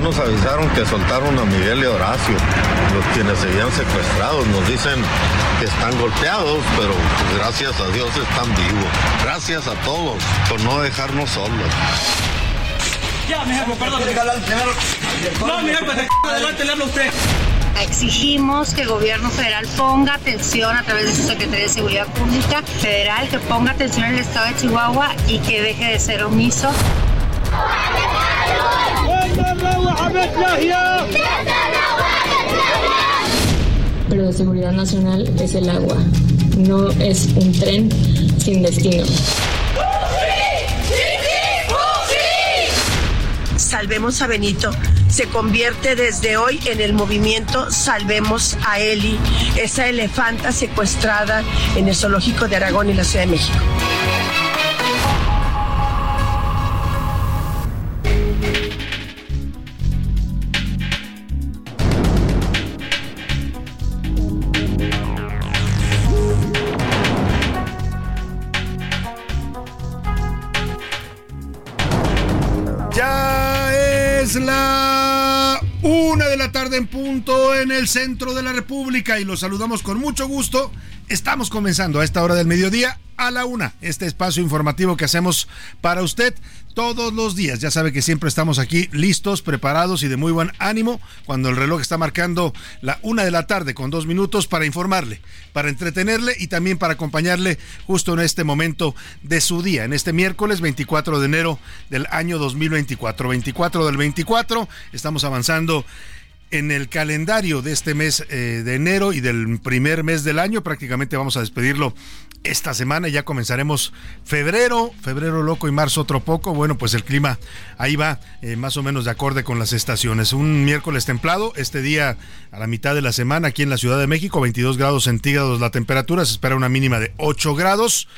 Ya nos avisaron que soltaron a Miguel y Horacio, los quienes seguían secuestrados. Nos dicen que están golpeados, pero pues, gracias a Dios están vivos. Gracias a todos por no dejarnos solos. Ya, mi jefe, perdón. No, mi jefe, adelante, le habla usted. Exigimos que el gobierno federal ponga atención a través de su Secretaría de Seguridad Pública Federal, que ponga atención en el estado de Chihuahua y que deje de ser omiso. Pero de seguridad nacional es el agua, no es un tren sin destino. Salvemos a Benito se convierte desde hoy en el movimiento Salvemos a Eli, esa elefanta secuestrada en el zoológico de Aragón y la Ciudad de México. En punto en el centro de la República y los saludamos con mucho gusto. Estamos comenzando a esta hora del mediodía a la una, este espacio informativo que hacemos para usted todos los días. Ya sabe que siempre estamos aquí listos, preparados y de muy buen ánimo cuando el reloj está marcando la una de la tarde con dos minutos para informarle, para entretenerle y también para acompañarle justo en este momento de su día, en este miércoles 24 de enero del año 2024. 24 del 24, estamos avanzando en el calendario de este mes eh, de enero y del primer mes del año. Prácticamente vamos a despedirlo esta semana. Ya comenzaremos febrero, febrero loco y marzo otro poco. Bueno, pues el clima ahí va eh, más o menos de acorde con las estaciones. Un miércoles templado, este día a la mitad de la semana aquí en la Ciudad de México, 22 grados centígrados la temperatura, se espera una mínima de 8 grados.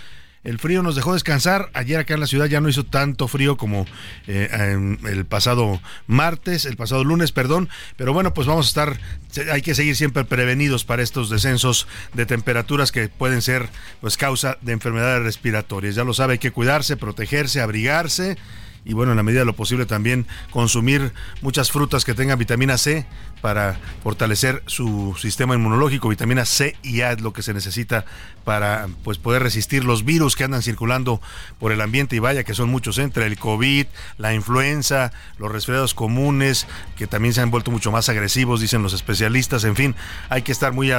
El frío nos dejó descansar. Ayer acá en la ciudad ya no hizo tanto frío como eh, el pasado martes, el pasado lunes, perdón. Pero bueno, pues vamos a estar, hay que seguir siempre prevenidos para estos descensos de temperaturas que pueden ser pues causa de enfermedades respiratorias. Ya lo sabe, hay que cuidarse, protegerse, abrigarse y bueno, en la medida de lo posible también consumir muchas frutas que tengan vitamina C para fortalecer su sistema inmunológico. Vitamina C y A es lo que se necesita para pues poder resistir los virus que andan circulando por el ambiente y vaya que son muchos ¿eh? entre el COVID, la influenza, los resfriados comunes que también se han vuelto mucho más agresivos, dicen los especialistas. En fin, hay que estar muy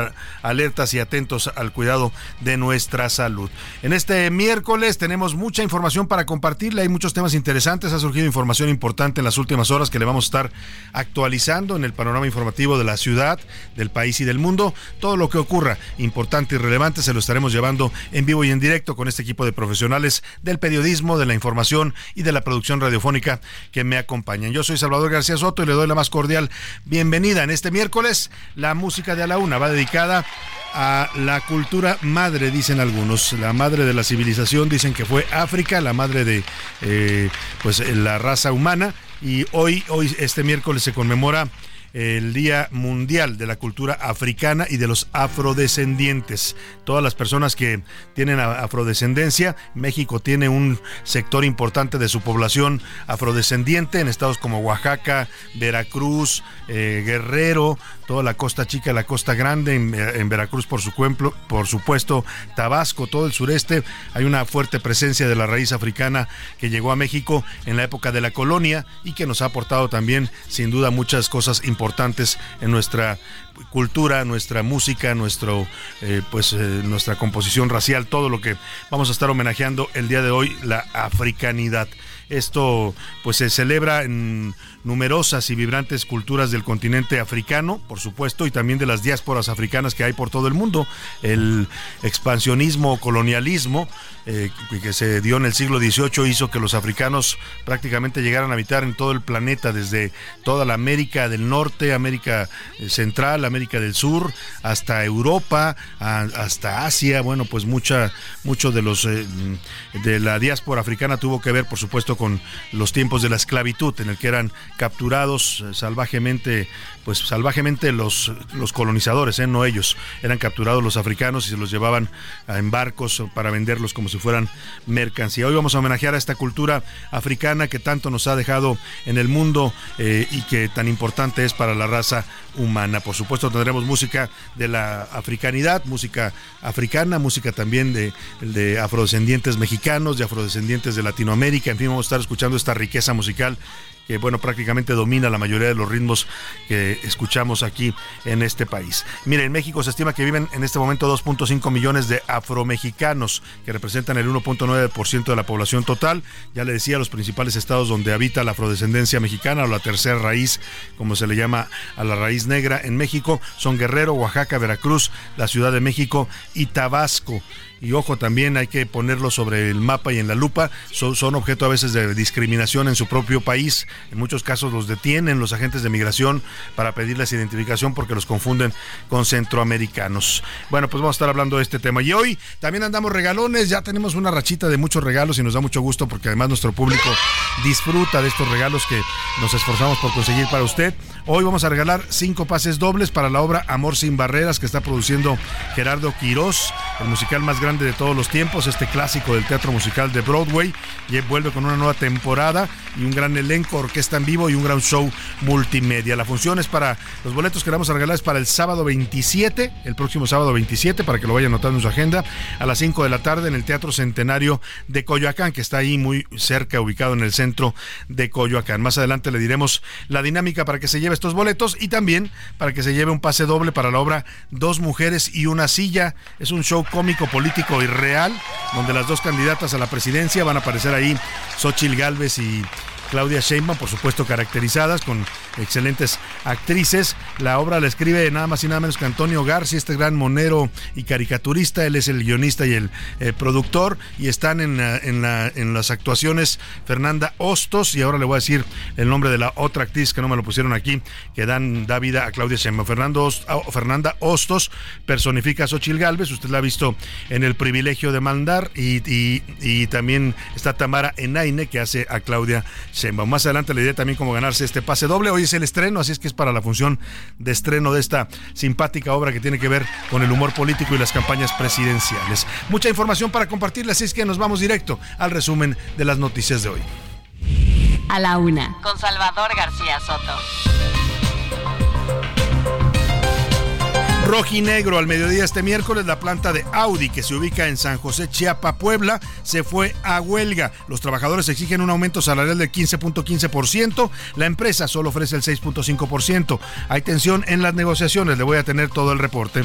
alertas y atentos al cuidado de nuestra salud. En este miércoles tenemos mucha información para compartirle, hay muchos temas interesantes ha surgido información importante en las últimas horas que le vamos a estar actualizando en el panorama informativo de la ciudad, del país y del mundo. Todo lo que ocurra importante y relevante se lo estaremos llevando en vivo y en directo con este equipo de profesionales del periodismo, de la información y de la producción radiofónica que me acompañan. Yo soy Salvador García Soto y le doy la más cordial bienvenida en este miércoles. La música de a la una va dedicada a la cultura madre, dicen algunos. La madre de la civilización dicen que fue África, la madre de eh, pues la raza humana. Y hoy, hoy, este miércoles se conmemora el Día Mundial de la Cultura Africana y de los Afrodescendientes. Todas las personas que tienen afrodescendencia, México tiene un sector importante de su población afrodescendiente en estados como Oaxaca, Veracruz, eh, Guerrero, toda la costa chica, la costa grande, en, Veracruz por, su, por supuesto, Tabasco, todo el sureste. Hay una fuerte presencia de la raíz africana que llegó a México en la época de la colonia y que nos ha aportado también, sin duda, muchas cosas importantes en nuestra cultura, nuestra música, nuestro, eh, pues, eh, nuestra composición racial, todo lo que vamos a estar homenajeando el día de hoy, la africanidad. Esto pues se celebra en numerosas y vibrantes culturas del continente africano, por supuesto, y también de las diásporas africanas que hay por todo el mundo. El expansionismo, colonialismo eh, que se dio en el siglo XVIII hizo que los africanos prácticamente llegaran a habitar en todo el planeta, desde toda la América del Norte, América eh, Central, América del Sur, hasta Europa, hasta Asia. Bueno, pues mucha, mucho de los eh, de la diáspora africana tuvo que ver, por supuesto, con los tiempos de la esclavitud, en el que eran capturados salvajemente pues salvajemente los, los colonizadores, ¿eh? no ellos, eran capturados los africanos y se los llevaban en barcos para venderlos como si fueran mercancía. Hoy vamos a homenajear a esta cultura africana que tanto nos ha dejado en el mundo eh, y que tan importante es para la raza humana. Por supuesto tendremos música de la africanidad, música africana, música también de, de afrodescendientes mexicanos, de afrodescendientes de Latinoamérica, en fin, vamos a estar escuchando esta riqueza musical que bueno, prácticamente domina la mayoría de los ritmos que escuchamos aquí en este país. Mire, en México se estima que viven en este momento 2.5 millones de afromexicanos, que representan el 1.9% de la población total. Ya le decía, los principales estados donde habita la afrodescendencia mexicana o la tercera raíz, como se le llama a la raíz negra en México, son Guerrero, Oaxaca, Veracruz, la Ciudad de México y Tabasco y ojo también hay que ponerlo sobre el mapa y en la lupa, son, objeto a veces de discriminación en su propio país, en muchos casos los detienen los agentes de migración para pedirles identificación porque los confunden con centroamericanos. Bueno, pues vamos a estar hablando de este tema y hoy también andamos regalones, ya tenemos una rachita de muchos regalos y nos da mucho gusto porque además nuestro público disfruta de estos regalos que nos esforzamos por conseguir para usted. Hoy vamos a regalar cinco pases dobles para la obra Amor sin Barreras que está produciendo Gerardo Quirós, el musical más grande de todos los tiempos, este clásico del teatro musical de Broadway, y vuelve con una nueva temporada y un gran elenco, orquesta en vivo y un gran show multimedia. La función es para los boletos que vamos a regalar es para el sábado 27, el próximo sábado 27, para que lo vayan anotando en su agenda, a las 5 de la tarde en el Teatro Centenario de Coyoacán, que está ahí muy cerca, ubicado en el centro de Coyoacán. Más adelante le diremos la dinámica para que se lleve estos boletos y también para que se lleve un pase doble para la obra Dos Mujeres y una Silla. Es un show cómico político y real, donde las dos candidatas a la presidencia van a aparecer ahí, Xochil Gálvez y Claudia Sheinbaum, por supuesto caracterizadas con excelentes actrices. La obra la escribe nada más y nada menos que Antonio García, este gran monero y caricaturista. Él es el guionista y el eh, productor. Y están en, las actuaciones Fernanda Hostos. Y ahora le voy a decir el nombre de la otra actriz que no me lo pusieron aquí, que dan da vida a Claudia Sheinbaum. Fernando, ah, Fernanda Hostos personifica a Xochil Galvez. Usted la ha visto en El privilegio de mandar. Y, y también está Tamara Enaine, que hace a Claudia Sheinbaum. Más adelante le diré también cómo ganarse este pase doble. Hoy es el estreno, así es que es para la función de estreno de esta simpática obra que tiene que ver con el humor político y las campañas presidenciales. Mucha información para compartirle, así es que nos vamos directo al resumen de las noticias de hoy. A la una, con Salvador García Soto. Rojinegro al mediodía este miércoles la planta de Audi que se ubica en San José Chiapa, Puebla, se fue a huelga. Los trabajadores exigen un aumento salarial del 15.15%, la empresa solo ofrece el 6.5%. Hay tensión en las negociaciones, le voy a tener todo el reporte.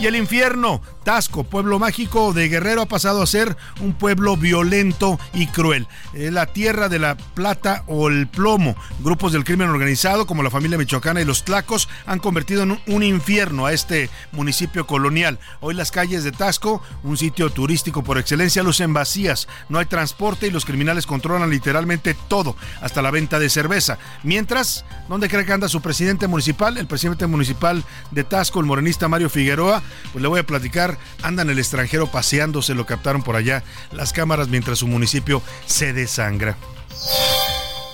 Y el infierno, Tasco, pueblo mágico de Guerrero, ha pasado a ser un pueblo violento y cruel. La tierra de la plata o el plomo. Grupos del crimen organizado, como la familia michoacana y los tlacos, han convertido en un infierno a este municipio colonial. Hoy las calles de Tasco, un sitio turístico por excelencia, lucen vacías. No hay transporte y los criminales controlan literalmente todo, hasta la venta de cerveza. Mientras, ¿dónde cree que anda su presidente municipal? El presidente municipal de Tasco, el morenista Mario Figueroa, pues le voy a platicar, anda en el extranjero paseándose, lo captaron por allá las cámaras mientras su municipio se desangra.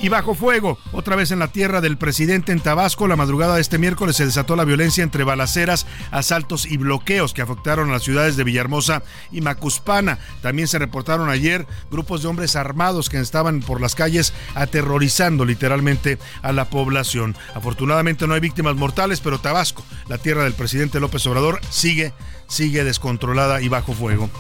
Y bajo fuego. Otra vez en la tierra del presidente en Tabasco, la madrugada de este miércoles se desató la violencia entre balaceras, asaltos y bloqueos que afectaron a las ciudades de Villahermosa y Macuspana. También se reportaron ayer grupos de hombres armados que estaban por las calles aterrorizando literalmente a la población. Afortunadamente no hay víctimas mortales, pero Tabasco, la tierra del presidente López Obrador, sigue, sigue descontrolada y bajo fuego.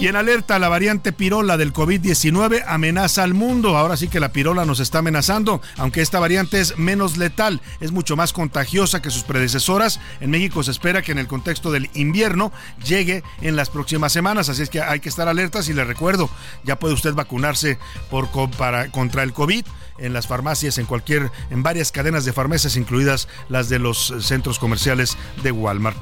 Y en alerta, la variante pirola del COVID-19 amenaza al mundo. Ahora sí que la pirola nos está amenazando, aunque esta variante es menos letal, es mucho más contagiosa que sus predecesoras. En México se espera que en el contexto del invierno llegue en las próximas semanas, así es que hay que estar alertas y le recuerdo, ya puede usted vacunarse por, para, contra el COVID en las farmacias, en cualquier, en varias cadenas de farmacias, incluidas las de los centros comerciales de Walmart.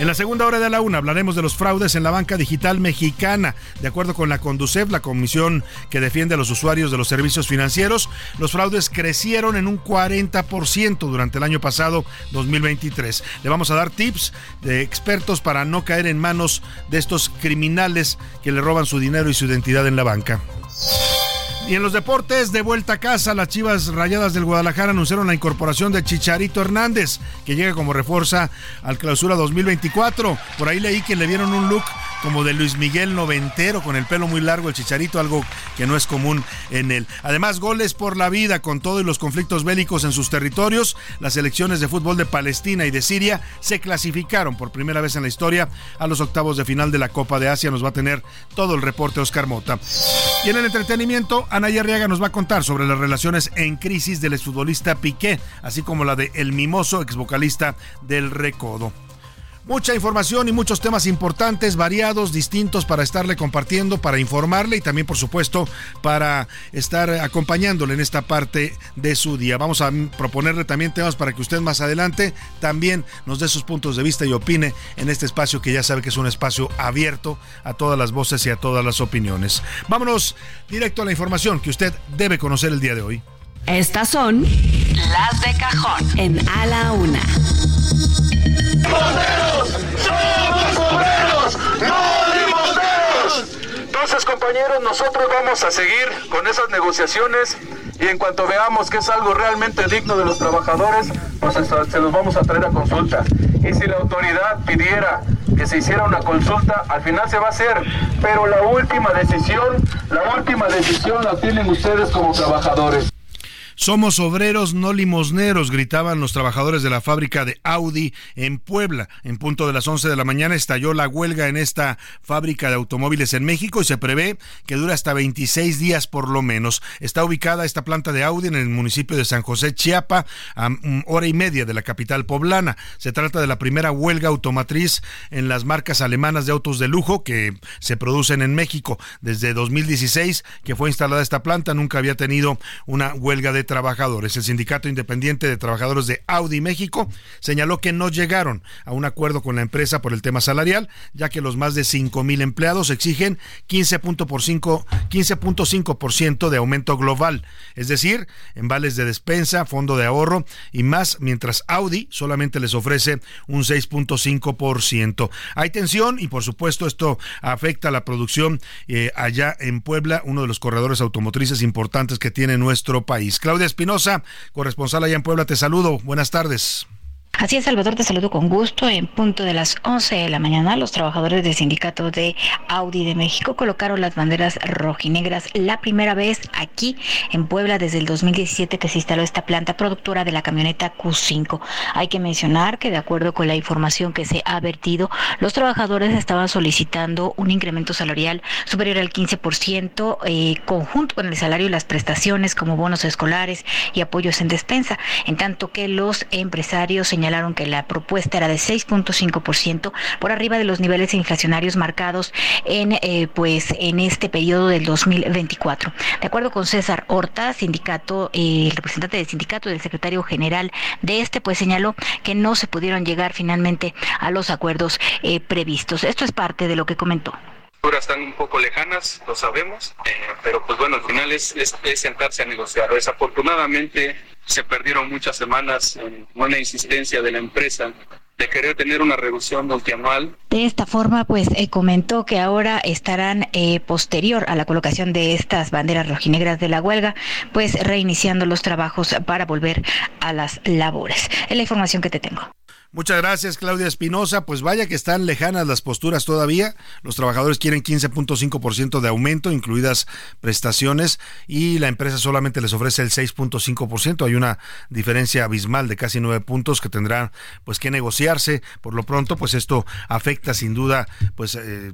En la segunda hora de la una hablaremos de los fraudes en la banca digital mexicana. De acuerdo con la Conducef, la comisión que defiende a los usuarios de los servicios financieros, los fraudes crecieron en un 40% durante el año pasado 2023. Le vamos a dar tips de expertos para no caer en manos de estos criminales que le roban su dinero y su identidad en la banca. Y en los deportes, de vuelta a casa, las Chivas Rayadas del Guadalajara anunciaron la incorporación de Chicharito Hernández, que llega como refuerza al clausura 2024. Por ahí leí que le dieron un look como de Luis Miguel noventero, con el pelo muy largo, el chicharito, algo que no es común en él. Además, goles por la vida, con todo y los conflictos bélicos en sus territorios, las selecciones de fútbol de Palestina y de Siria se clasificaron por primera vez en la historia a los octavos de final de la Copa de Asia. Nos va a tener todo el reporte Oscar Mota. Y en el entretenimiento, Anaya Arriaga nos va a contar sobre las relaciones en crisis del exfutbolista Piqué, así como la de El Mimoso, ex vocalista del Recodo. Mucha información y muchos temas importantes, variados, distintos para estarle compartiendo, para informarle y también, por supuesto, para estar acompañándole en esta parte de su día. Vamos a proponerle también temas para que usted más adelante también nos dé sus puntos de vista y opine en este espacio que ya sabe que es un espacio abierto a todas las voces y a todas las opiniones. Vámonos directo a la información que usted debe conocer el día de hoy. Estas son las de cajón en A la Una. Entonces, compañeros, nosotros vamos a seguir con esas negociaciones y en cuanto veamos que es algo realmente digno de los trabajadores, pues se los vamos a traer a consulta. Y si la autoridad pidiera que se hiciera una consulta, al final se va a hacer, pero la última decisión, la última decisión la tienen ustedes como trabajadores. Somos obreros, no limosneros, gritaban los trabajadores de la fábrica de Audi en Puebla. En punto de las 11 de la mañana estalló la huelga en esta fábrica de automóviles en México y se prevé que dura hasta 26 días por lo menos. Está ubicada esta planta de Audi en el municipio de San José, Chiapa, a hora y media de la capital poblana. Se trata de la primera huelga automatriz en las marcas alemanas de autos de lujo que se producen en México. Desde 2016 que fue instalada esta planta, nunca había tenido una huelga de trabajadores. El Sindicato Independiente de Trabajadores de Audi México señaló que no llegaron a un acuerdo con la empresa por el tema salarial, ya que los más de 5 mil empleados exigen 15.5% de aumento global, es decir, en vales de despensa, fondo de ahorro y más, mientras Audi solamente les ofrece un 6.5%. Hay tensión y por supuesto esto afecta a la producción eh, allá en Puebla, uno de los corredores automotrices importantes que tiene nuestro país. Claudia Espinosa, corresponsal allá en Puebla, te saludo. Buenas tardes. Así es, Salvador, te saludo con gusto. En punto de las 11 de la mañana, los trabajadores del sindicato de Audi de México colocaron las banderas rojinegras la primera vez aquí en Puebla desde el 2017 que se instaló esta planta productora de la camioneta Q5. Hay que mencionar que de acuerdo con la información que se ha vertido, los trabajadores estaban solicitando un incremento salarial superior al 15% eh, conjunto con el salario y las prestaciones como bonos escolares y apoyos en despensa, en tanto que los empresarios señalaron que la propuesta era de 6.5% por arriba de los niveles inflacionarios marcados en eh, pues en este periodo del 2024. De acuerdo con César Horta, sindicato, eh, el representante del sindicato del secretario general de este, pues señaló que no se pudieron llegar finalmente a los acuerdos eh, previstos. Esto es parte de lo que comentó están un poco lejanas, lo sabemos, pero pues bueno, al final es, es, sentarse a negociar. Desafortunadamente se perdieron muchas semanas en una insistencia de la empresa de querer tener una reducción multianual. De esta forma, pues eh, comentó que ahora estarán eh, posterior a la colocación de estas banderas rojinegras de la huelga, pues reiniciando los trabajos para volver a las labores. Es la información que te tengo. Muchas gracias, Claudia Espinosa. Pues vaya que están lejanas las posturas todavía. Los trabajadores quieren 15.5% de aumento, incluidas prestaciones, y la empresa solamente les ofrece el 6.5%. Hay una diferencia abismal de casi nueve puntos que tendrán pues que negociarse. Por lo pronto, pues esto afecta sin duda, pues. Eh,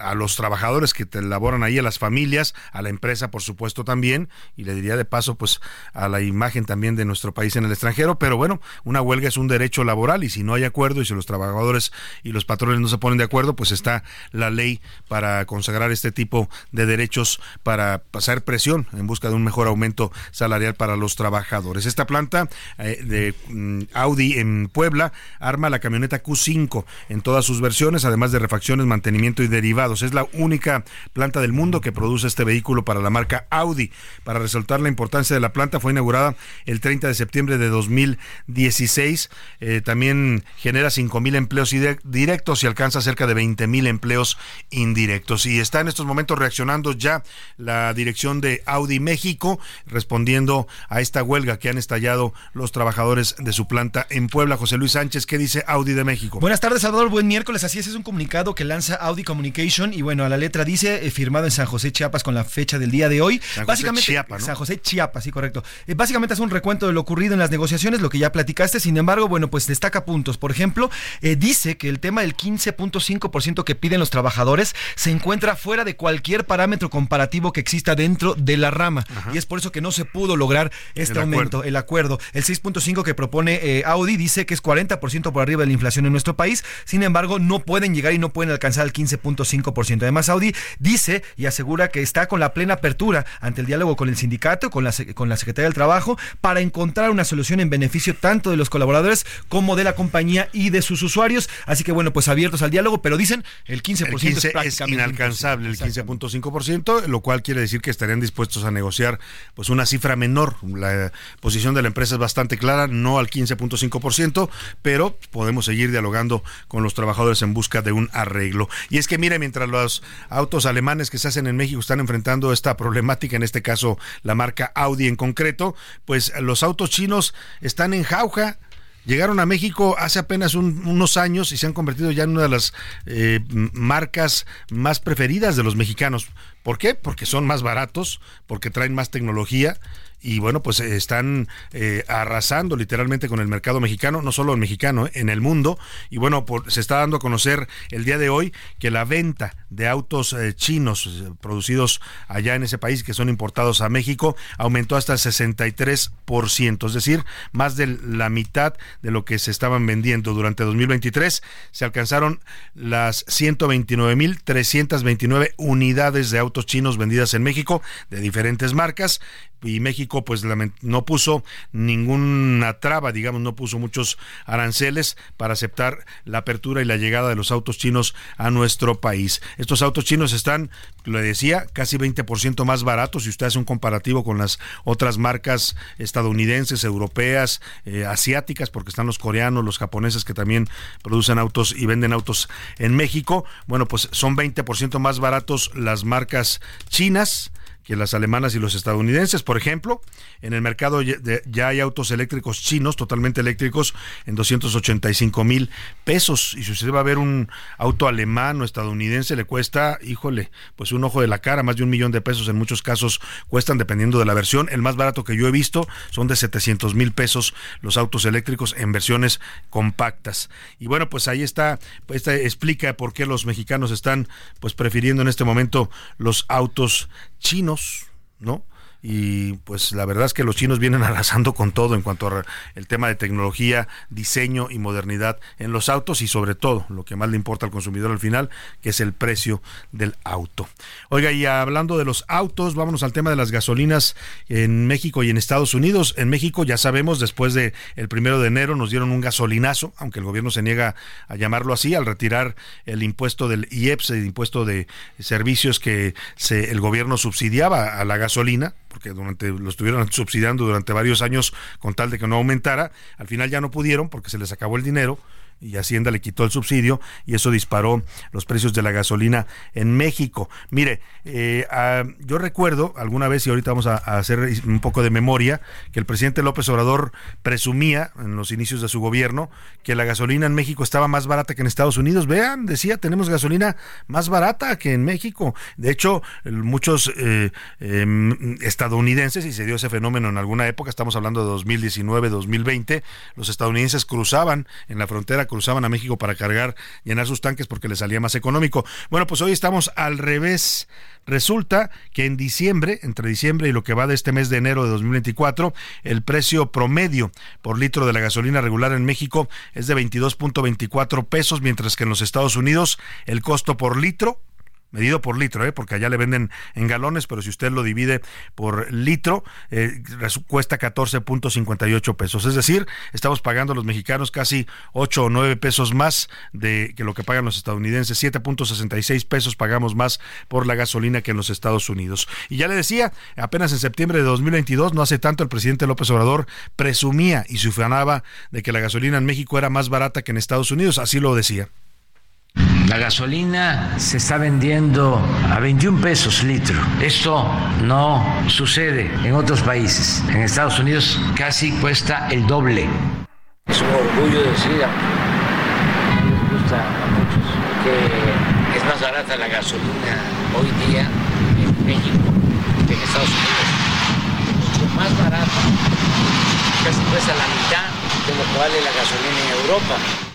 a los trabajadores que te laboran ahí, a las familias, a la empresa, por supuesto, también, y le diría de paso, pues, a la imagen también de nuestro país en el extranjero, pero bueno, una huelga es un derecho laboral y si no hay acuerdo y si los trabajadores y los patrones no se ponen de acuerdo, pues está la ley para consagrar este tipo de derechos para pasar presión en busca de un mejor aumento salarial para los trabajadores. Esta planta eh, de mm, Audi en Puebla arma la camioneta Q5 en todas sus versiones, además de refacciones, mantenimiento y derivados es la única planta del mundo que produce este vehículo para la marca Audi. Para resaltar la importancia de la planta, fue inaugurada el 30 de septiembre de 2016. Eh, también genera 5 mil empleos directos y alcanza cerca de 20 mil empleos indirectos. Y está en estos momentos reaccionando ya la dirección de Audi México, respondiendo a esta huelga que han estallado los trabajadores de su planta en Puebla. José Luis Sánchez, ¿qué dice Audi de México? Buenas tardes, Salvador. Buen miércoles. Así es, es un comunicado que lanza Audi Communication y bueno, a la letra dice, eh, firmado en San José, Chiapas con la fecha del día de hoy. San básicamente, José Chiapas, San José Chiapas, sí, correcto. Eh, básicamente es un recuento de lo ocurrido en las negociaciones, lo que ya platicaste. Sin embargo, bueno, pues destaca puntos. Por ejemplo, eh, dice que el tema del 15.5% que piden los trabajadores se encuentra fuera de cualquier parámetro comparativo que exista dentro de la rama. Y es por eso que no se pudo lograr este aumento, el acuerdo. El 6.5 que propone Audi dice que es 40% por arriba de la inflación en nuestro país. Sin embargo, no pueden llegar y no pueden alcanzar el 15.5 Además, Audi dice y asegura que está con la plena apertura ante el diálogo con el sindicato, con la, con la Secretaría del Trabajo, para encontrar una solución en beneficio tanto de los colaboradores como de la compañía y de sus usuarios. Así que bueno, pues abiertos al diálogo, pero dicen el 15%, es, inalcanzable, el 15.5%, lo cual quiere decir que estarían dispuestos a negociar pues una cifra menor. La posición de la empresa es bastante clara, no al 15.5%, pero podemos seguir dialogando con los trabajadores en busca de un arreglo. Y es que mire, mientras los autos alemanes que se hacen en México están enfrentando esta problemática, en este caso la marca Audi en concreto, pues los autos chinos están en jauja. Llegaron a México hace apenas unos años y se han convertido ya en una de las eh, marcas más preferidas de los mexicanos. ¿Por qué? Porque son más baratos, porque traen más tecnología y bueno, pues eh, están eh, arrasando literalmente con el mercado mexicano, no solo el mexicano, eh, en el mundo. Y bueno, se está dando a conocer el día de hoy que la venta de autos chinos producidos allá en ese país, que son importados a México, aumentó hasta el 63%, es decir, más de la mitad de lo que se estaban vendiendo durante 2023. Se alcanzaron las 129.329 unidades de autos chinos vendidas en México de diferentes marcas y México pues no puso ninguna traba, digamos, no puso muchos aranceles para aceptar la apertura y la llegada de los autos chinos a nuestro país. Estos autos chinos están, lo decía, casi 20% más baratos si usted hace un comparativo con las otras marcas estadounidenses, europeas, eh, asiáticas, porque están los coreanos, los japoneses que también producen autos y venden autos en México. Bueno, pues son 20% más baratos las marcas chinas que las alemanas y los estadounidenses. Por ejemplo, en el mercado ya hay autos eléctricos chinos, totalmente eléctricos, en 285 mil pesos. Y si usted va a ver un auto alemán o estadounidense, le cuesta, híjole, pues un ojo de la cara, más de un millón de pesos. En muchos casos cuestan, dependiendo de la versión. El más barato que yo he visto son de 700 mil pesos los autos eléctricos en versiones compactas. Y bueno, pues ahí está, pues explica por qué los mexicanos están pues prefiriendo en este momento los autos chinos, ¿no? Y pues la verdad es que los chinos vienen arrasando con todo en cuanto al tema de tecnología, diseño y modernidad en los autos y sobre todo lo que más le importa al consumidor al final, que es el precio del auto. Oiga, y hablando de los autos, vámonos al tema de las gasolinas en México y en Estados Unidos. En México ya sabemos, después de el primero de enero nos dieron un gasolinazo, aunque el gobierno se niega a llamarlo así, al retirar el impuesto del IEPS, el impuesto de servicios que se, el gobierno subsidiaba a la gasolina porque durante lo estuvieron subsidiando durante varios años con tal de que no aumentara. Al final ya no pudieron porque se les acabó el dinero y Hacienda le quitó el subsidio y eso disparó los precios de la gasolina en México. Mire, eh, ah, yo recuerdo alguna vez, y ahorita vamos a, hacer un poco de memoria, que el presidente López Obrador presumía en los inicios de su gobierno que la gasolina en México estaba más barata que en Estados Unidos. Vean, decía, tenemos gasolina más barata que en México. De hecho, muchos eh, em, estadounidenses, y se dio ese fenómeno en alguna época, estamos hablando de 2019, 2020, los estadounidenses cruzaban en la frontera cruzaban a México para cargar, llenar sus tanques porque les salía más económico. Bueno, pues hoy estamos al revés. Resulta que en diciembre, entre diciembre y lo que va de este mes de enero de 2024, el precio promedio por litro de la gasolina regular en México es de 22.24 pesos, mientras que en los Estados Unidos el costo por litro medido por litro, ¿eh? porque allá le venden en galones, pero si usted lo divide por litro, eh, cuesta 14.58 pesos. Es decir, estamos pagando los mexicanos casi 8 o 9 pesos más de que lo que pagan los estadounidenses. 7.66 pesos pagamos más por la gasolina que en los Estados Unidos. Y ya le decía, apenas en septiembre de 2022, no hace tanto, el presidente López Obrador presumía y sufanaba de que la gasolina en México era más barata que en Estados Unidos. Así lo decía. La gasolina se está vendiendo a 21 pesos litro. Esto no sucede en otros países. En Estados Unidos casi cuesta el doble. Es un orgullo decir, les gusta a muchos, que es más barata la gasolina hoy día en México que en Estados Unidos. Mucho más barata, casi cuesta la mitad de lo que vale la gasolina en Europa.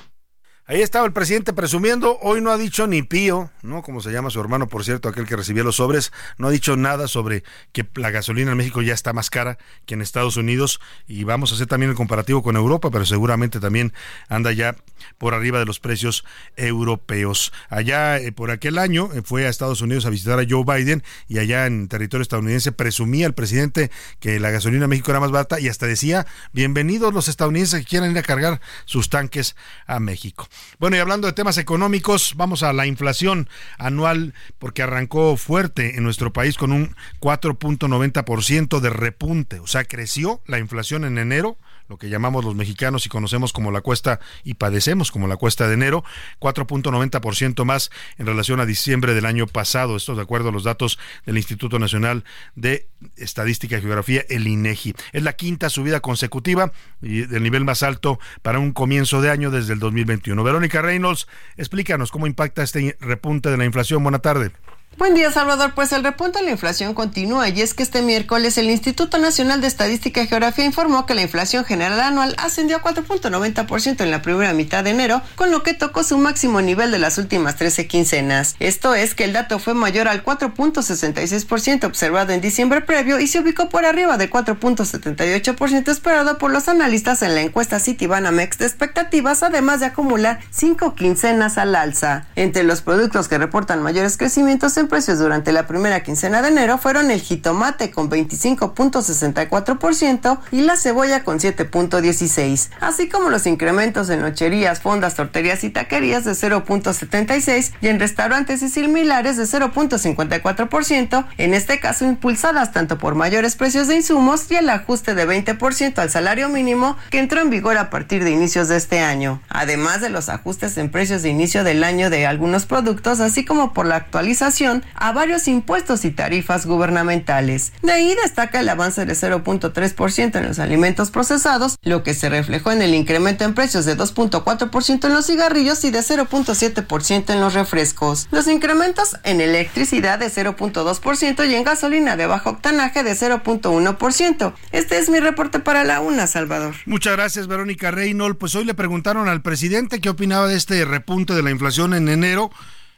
Ahí estaba el presidente presumiendo, hoy no ha dicho ni pío, ¿no? Como se llama su hermano, por cierto, aquel que recibía los sobres, no ha dicho nada sobre que la gasolina en México ya está más cara que en Estados Unidos y vamos a hacer también el comparativo con Europa, pero seguramente también anda ya por arriba de los precios europeos. Allá eh, por aquel año eh, fue a Estados Unidos a visitar a Joe Biden y allá en territorio estadounidense presumía el presidente que la gasolina en México era más barata y hasta decía, bienvenidos los estadounidenses que quieran ir a cargar sus tanques a México. Bueno, y hablando de temas económicos, vamos a la inflación anual, porque arrancó fuerte en nuestro país con un 4.90% de repunte. O sea, creció la inflación en enero lo que llamamos los mexicanos y conocemos como la cuesta y padecemos como la cuesta de enero, 4.90% más en relación a diciembre del año pasado. Esto de acuerdo a los datos del Instituto Nacional de Estadística y Geografía, el INEGI. Es la quinta subida consecutiva y del nivel más alto para un comienzo de año desde el 2021. Verónica Reynolds, explícanos cómo impacta este repunte de la inflación. Buena tarde. Buen día, Salvador. Pues el repunte de la inflación continúa y es que este miércoles el Instituto Nacional de Estadística y Geografía informó que la inflación general anual ascendió a 4.90% en la primera mitad de enero, con lo que tocó su máximo nivel de las últimas 13 quincenas. Esto es que el dato fue mayor al 4.66% observado en diciembre previo y se ubicó por arriba del 4.78% esperado por los analistas en la encuesta Citibanamex de expectativas, además de acumular cinco quincenas al alza. Entre los productos que reportan mayores crecimientos en precios durante la primera quincena de enero fueron el jitomate con 25.64% y la cebolla con 7.16%, así como los incrementos en nocherías, fondas, torterías y taquerías de 0.76% y en restaurantes y similares de 0.54%, en este caso impulsadas tanto por mayores precios de insumos y el ajuste de 20% al salario mínimo que entró en vigor a partir de inicios de este año, además de los ajustes en precios de inicio del año de algunos productos, así como por la actualización a varios impuestos y tarifas gubernamentales. De ahí destaca el avance de 0.3% en los alimentos procesados, lo que se reflejó en el incremento en precios de 2.4% en los cigarrillos y de 0.7% en los refrescos. Los incrementos en electricidad de 0.2% y en gasolina de bajo octanaje de 0.1%. Este es mi reporte para la UNA, Salvador. Muchas gracias, Verónica Reynolds. Pues hoy le preguntaron al presidente qué opinaba de este repunte de la inflación en enero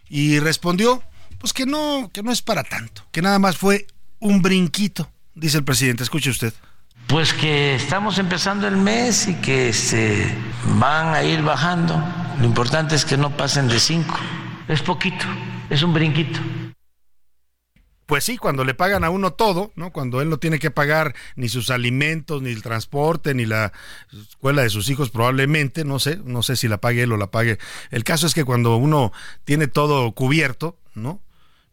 y respondió pues que no, que no es para tanto, que nada más fue un brinquito, dice el presidente. Escuche usted. Pues que estamos empezando el mes y que se este, van a ir bajando. Lo importante es que no pasen de cinco. Es poquito, es un brinquito. Pues sí, cuando le pagan a uno todo, ¿no? Cuando él no tiene que pagar ni sus alimentos, ni el transporte, ni la escuela de sus hijos, probablemente, no sé, no sé si la pague él o la pague. El caso es que cuando uno tiene todo cubierto, ¿no?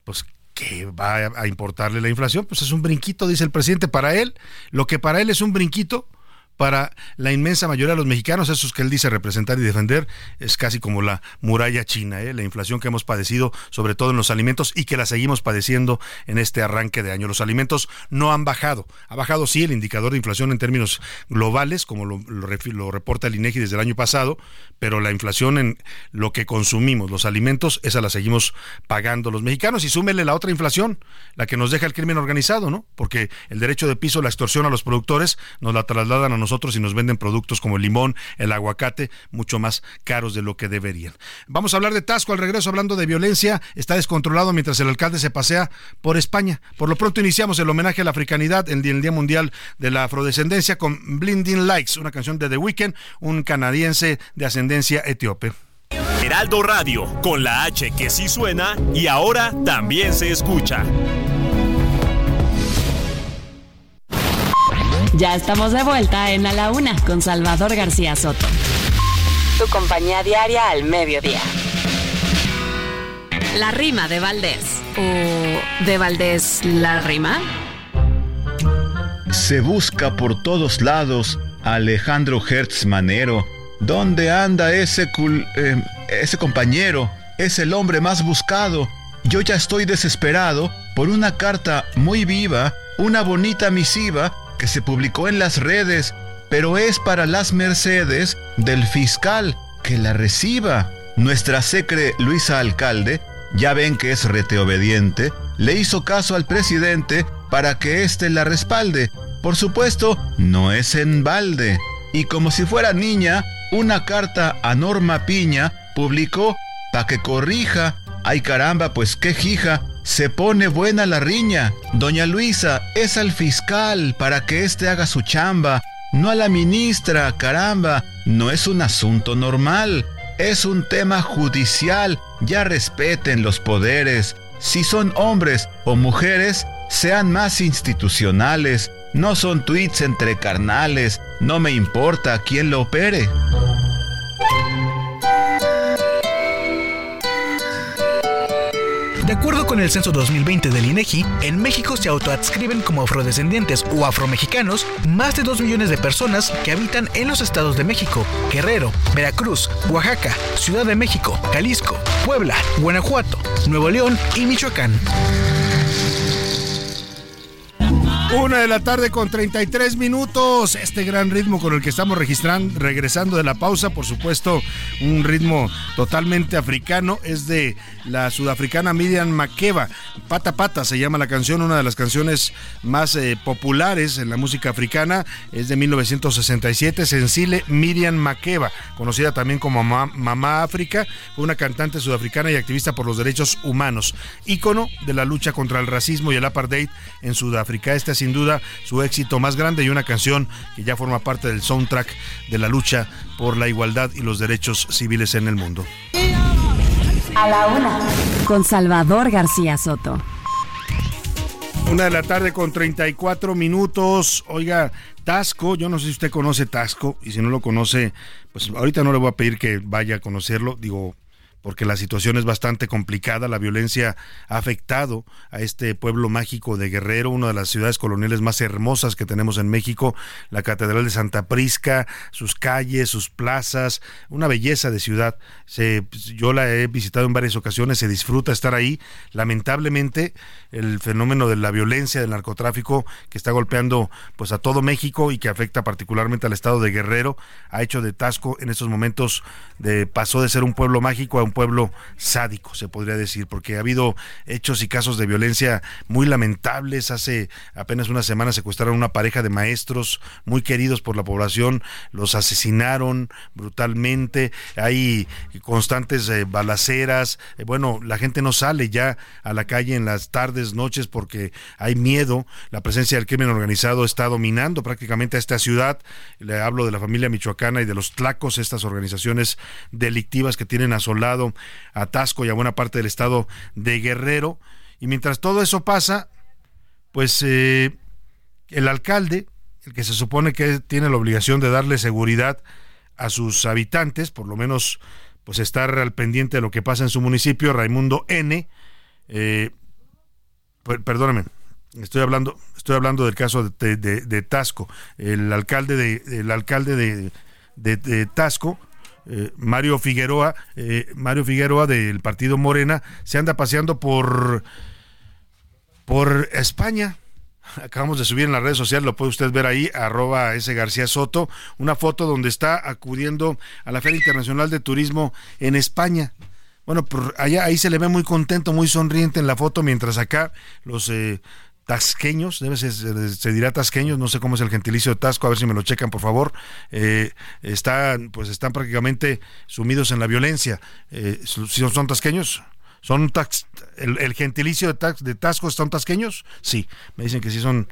Pues ¿qué va a importarle la inflación? Pues es un brinquito, dice el presidente. Para él, lo que para él es un brinquito, para la inmensa mayoría de los mexicanos, esos que él dice representar y defender, es casi como la muralla china, ¿eh? la inflación que hemos padecido, sobre todo en los alimentos, y que la seguimos padeciendo en este arranque de año. Los alimentos no han bajado. Ha bajado sí el indicador de inflación en términos globales, como lo, lo reporta el INEGI desde el año pasado, pero la inflación en lo que consumimos, los alimentos, esa la seguimos pagando los mexicanos. Y súmele la otra inflación, la que nos deja el crimen organizado, ¿no? Porque el derecho de piso, la extorsión a los productores, nos la trasladan a nosotros nosotros y nos venden productos como el limón, el aguacate, mucho más caros de lo que deberían. Vamos a hablar de Tasco al regreso, hablando de violencia. Está descontrolado mientras el alcalde se pasea por España. Por lo pronto iniciamos el homenaje a la africanidad en el Día Mundial de la Afrodescendencia con Blinding Lights, una canción de The Weeknd, un canadiense de ascendencia etíope. Heraldo Radio, con la H que sí suena y ahora también se escucha. Ya estamos de vuelta en A la Una con Salvador García Soto. Tu compañía diaria al mediodía. La rima de Valdés. ¿O de Valdés la rima? Se busca por todos lados a Alejandro Hertz Manero. ¿Dónde anda ese, eh, ese compañero? Es el hombre más buscado. Yo ya estoy desesperado por una carta muy viva, una bonita misiva que se publicó en las redes, pero es para las mercedes del fiscal que la reciba. Nuestra secre Luisa Alcalde, ya ven que es reteobediente, le hizo caso al presidente para que éste la respalde. Por supuesto, no es en balde. Y como si fuera niña, una carta a Norma Piña publicó para que corrija. Ay caramba, pues qué jija, se pone buena la riña. Doña Luisa, es al fiscal para que éste haga su chamba, no a la ministra, caramba. No es un asunto normal, es un tema judicial. Ya respeten los poderes. Si son hombres o mujeres, sean más institucionales. No son tweets entre carnales. No me importa quién lo opere. De acuerdo con el censo 2020 del INEGI, en México se autoadscriben como afrodescendientes o afromexicanos más de 2 millones de personas que habitan en los estados de México, Guerrero, Veracruz, Oaxaca, Ciudad de México, Jalisco, Puebla, Guanajuato, Nuevo León y Michoacán. Una de la tarde con 33 minutos. Este gran ritmo con el que estamos registrando, regresando de la pausa, por supuesto, un ritmo totalmente africano, es de la sudafricana Miriam Makeba. Pata Pata se llama la canción, una de las canciones más eh, populares en la música africana. Es de 1967. Sencile Miriam Makeba, conocida también como Mamá, África, fue una cantante sudafricana y activista por los derechos humanos, ícono de la lucha contra el racismo y el apartheid en Sudáfrica. Sin duda su éxito más grande y una canción que ya forma parte del soundtrack de la lucha por la igualdad y los derechos civiles en el mundo. A la una, con Salvador García Soto. Una de la tarde con 34 minutos. Oiga, Tasco, yo no sé si usted conoce Tasco y si no lo conoce, pues ahorita no le voy a pedir que vaya a conocerlo. Digo, porque la situación es bastante complicada, la violencia ha afectado a este pueblo mágico de Guerrero, una de las ciudades coloniales más hermosas que tenemos en México, la Catedral de Santa Prisca, sus calles, sus plazas, una belleza de ciudad. Se, yo la he visitado en varias ocasiones, se disfruta estar ahí. Lamentablemente, el fenómeno de la violencia, del narcotráfico que está golpeando pues a todo México y que afecta particularmente al estado de Guerrero, ha hecho de Tasco en estos momentos de pasó de ser un pueblo mágico a un pueblo sádico, se podría decir, porque ha habido hechos y casos de violencia muy lamentables. Hace apenas una semana secuestraron una pareja de maestros muy queridos por la población, los asesinaron brutalmente, hay constantes eh, balaceras, eh, bueno, la gente no sale ya a la calle en las tardes, noches, porque hay miedo, la presencia del crimen organizado está dominando prácticamente a esta ciudad, le hablo de la familia michoacana y de los tlacos, estas organizaciones delictivas que tienen asolado a Tasco y a buena parte del estado de Guerrero. Y mientras todo eso pasa, pues eh, el alcalde, el que se supone que tiene la obligación de darle seguridad a sus habitantes, por lo menos pues estar al pendiente de lo que pasa en su municipio, Raimundo N., eh, perdóname, estoy hablando, estoy hablando del caso de, de, Tasco. El alcalde de, el alcalde de, Tasco, eh, Mario Figueroa, eh, Mario Figueroa del partido Morena, se anda paseando por, por España. Acabamos de subir en las redes sociales, lo puede usted ver ahí, arroba ese García Soto, una foto donde está acudiendo a la Feria Internacional de Turismo en España. Bueno, por allá ahí se le ve muy contento, muy sonriente en la foto, mientras acá los eh, tasqueños, debe ser, se dirá tasqueños, no sé cómo es el gentilicio de Tasco, a ver si me lo checan por favor, eh, están, pues están prácticamente sumidos en la violencia. Eh, ¿Son tasqueños? ¿Son el, gentilicio de, de Tasco son tasqueños? Sí, me dicen que sí son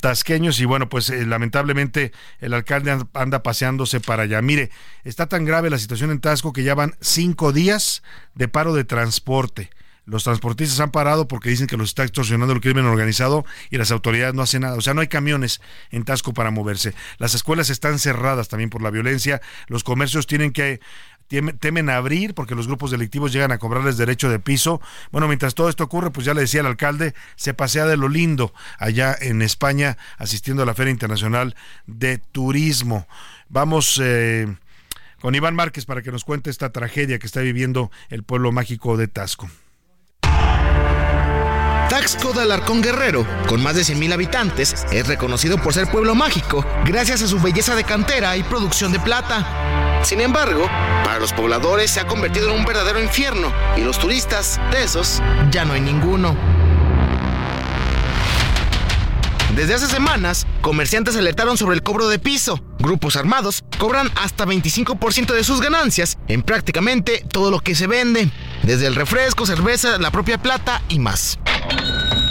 tasqueños y bueno, pues eh, lamentablemente el alcalde anda paseándose para allá. Mire, está tan grave la situación en Tasco que ya van cinco días de paro de transporte. Los transportistas han parado porque dicen que los está extorsionando el crimen organizado y las autoridades no hacen nada. O sea, no hay camiones en Tasco para moverse. Las escuelas están cerradas también por la violencia. Los comercios tienen que temen abrir porque los grupos delictivos llegan a cobrarles derecho de piso. Bueno, mientras todo esto ocurre, pues ya le decía el alcalde, se pasea de lo lindo allá en España asistiendo a la Feria Internacional de Turismo. Vamos eh, con Iván Márquez para que nos cuente esta tragedia que está viviendo el pueblo mágico de Tasco. Taxco de Alarcón Guerrero, con más de 100.000 habitantes, es reconocido por ser pueblo mágico gracias a su belleza de cantera y producción de plata. Sin embargo, para los pobladores se ha convertido en un verdadero infierno y los turistas, de esos, ya no hay ninguno. Desde hace semanas, comerciantes alertaron sobre el cobro de piso. Grupos armados cobran hasta 25% de sus ganancias en prácticamente todo lo que se vende, desde el refresco, cerveza, la propia plata y más.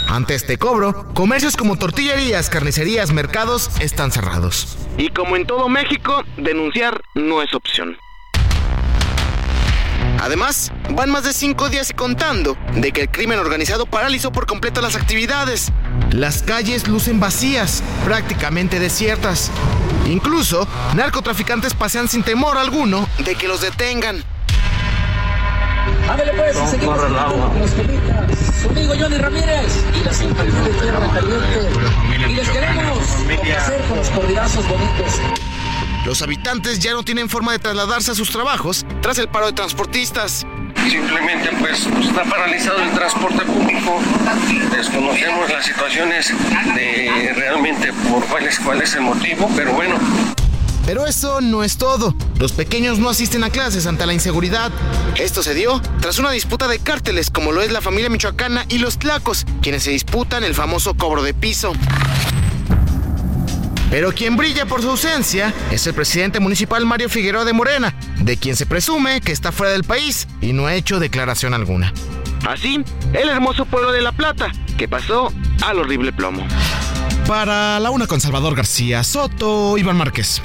Ante este cobro, comercios como tortillerías, carnicerías, mercados están cerrados. Y como en todo México, denunciar no es opción. Además, van más de cinco días y contando de que el crimen organizado paralizó por completo las actividades. Las calles lucen vacías, prácticamente desiertas. Incluso, narcotraficantes pasean sin temor alguno de que los detengan. Ándale pues, seguimos con los Conmigo Johnny Ramírez y la sintonía de Tierra Caliente. Y les queremos complacer con los cordilazos bonitos. Los habitantes ya no tienen forma de trasladarse a sus trabajos tras el paro de transportistas. Simplemente pues está paralizado el transporte público. Desconocemos las situaciones de realmente por cuál es, cuál es el motivo, pero bueno. Pero eso no es todo. Los pequeños no asisten a clases ante la inseguridad. Esto se dio tras una disputa de cárteles como lo es la familia michoacana y los tlacos, quienes se disputan el famoso cobro de piso. Pero quien brilla por su ausencia es el presidente municipal Mario Figueroa de Morena, de quien se presume que está fuera del país y no ha hecho declaración alguna. Así, el hermoso pueblo de La Plata, que pasó al horrible plomo. Para la una con Salvador García Soto, Iván Márquez.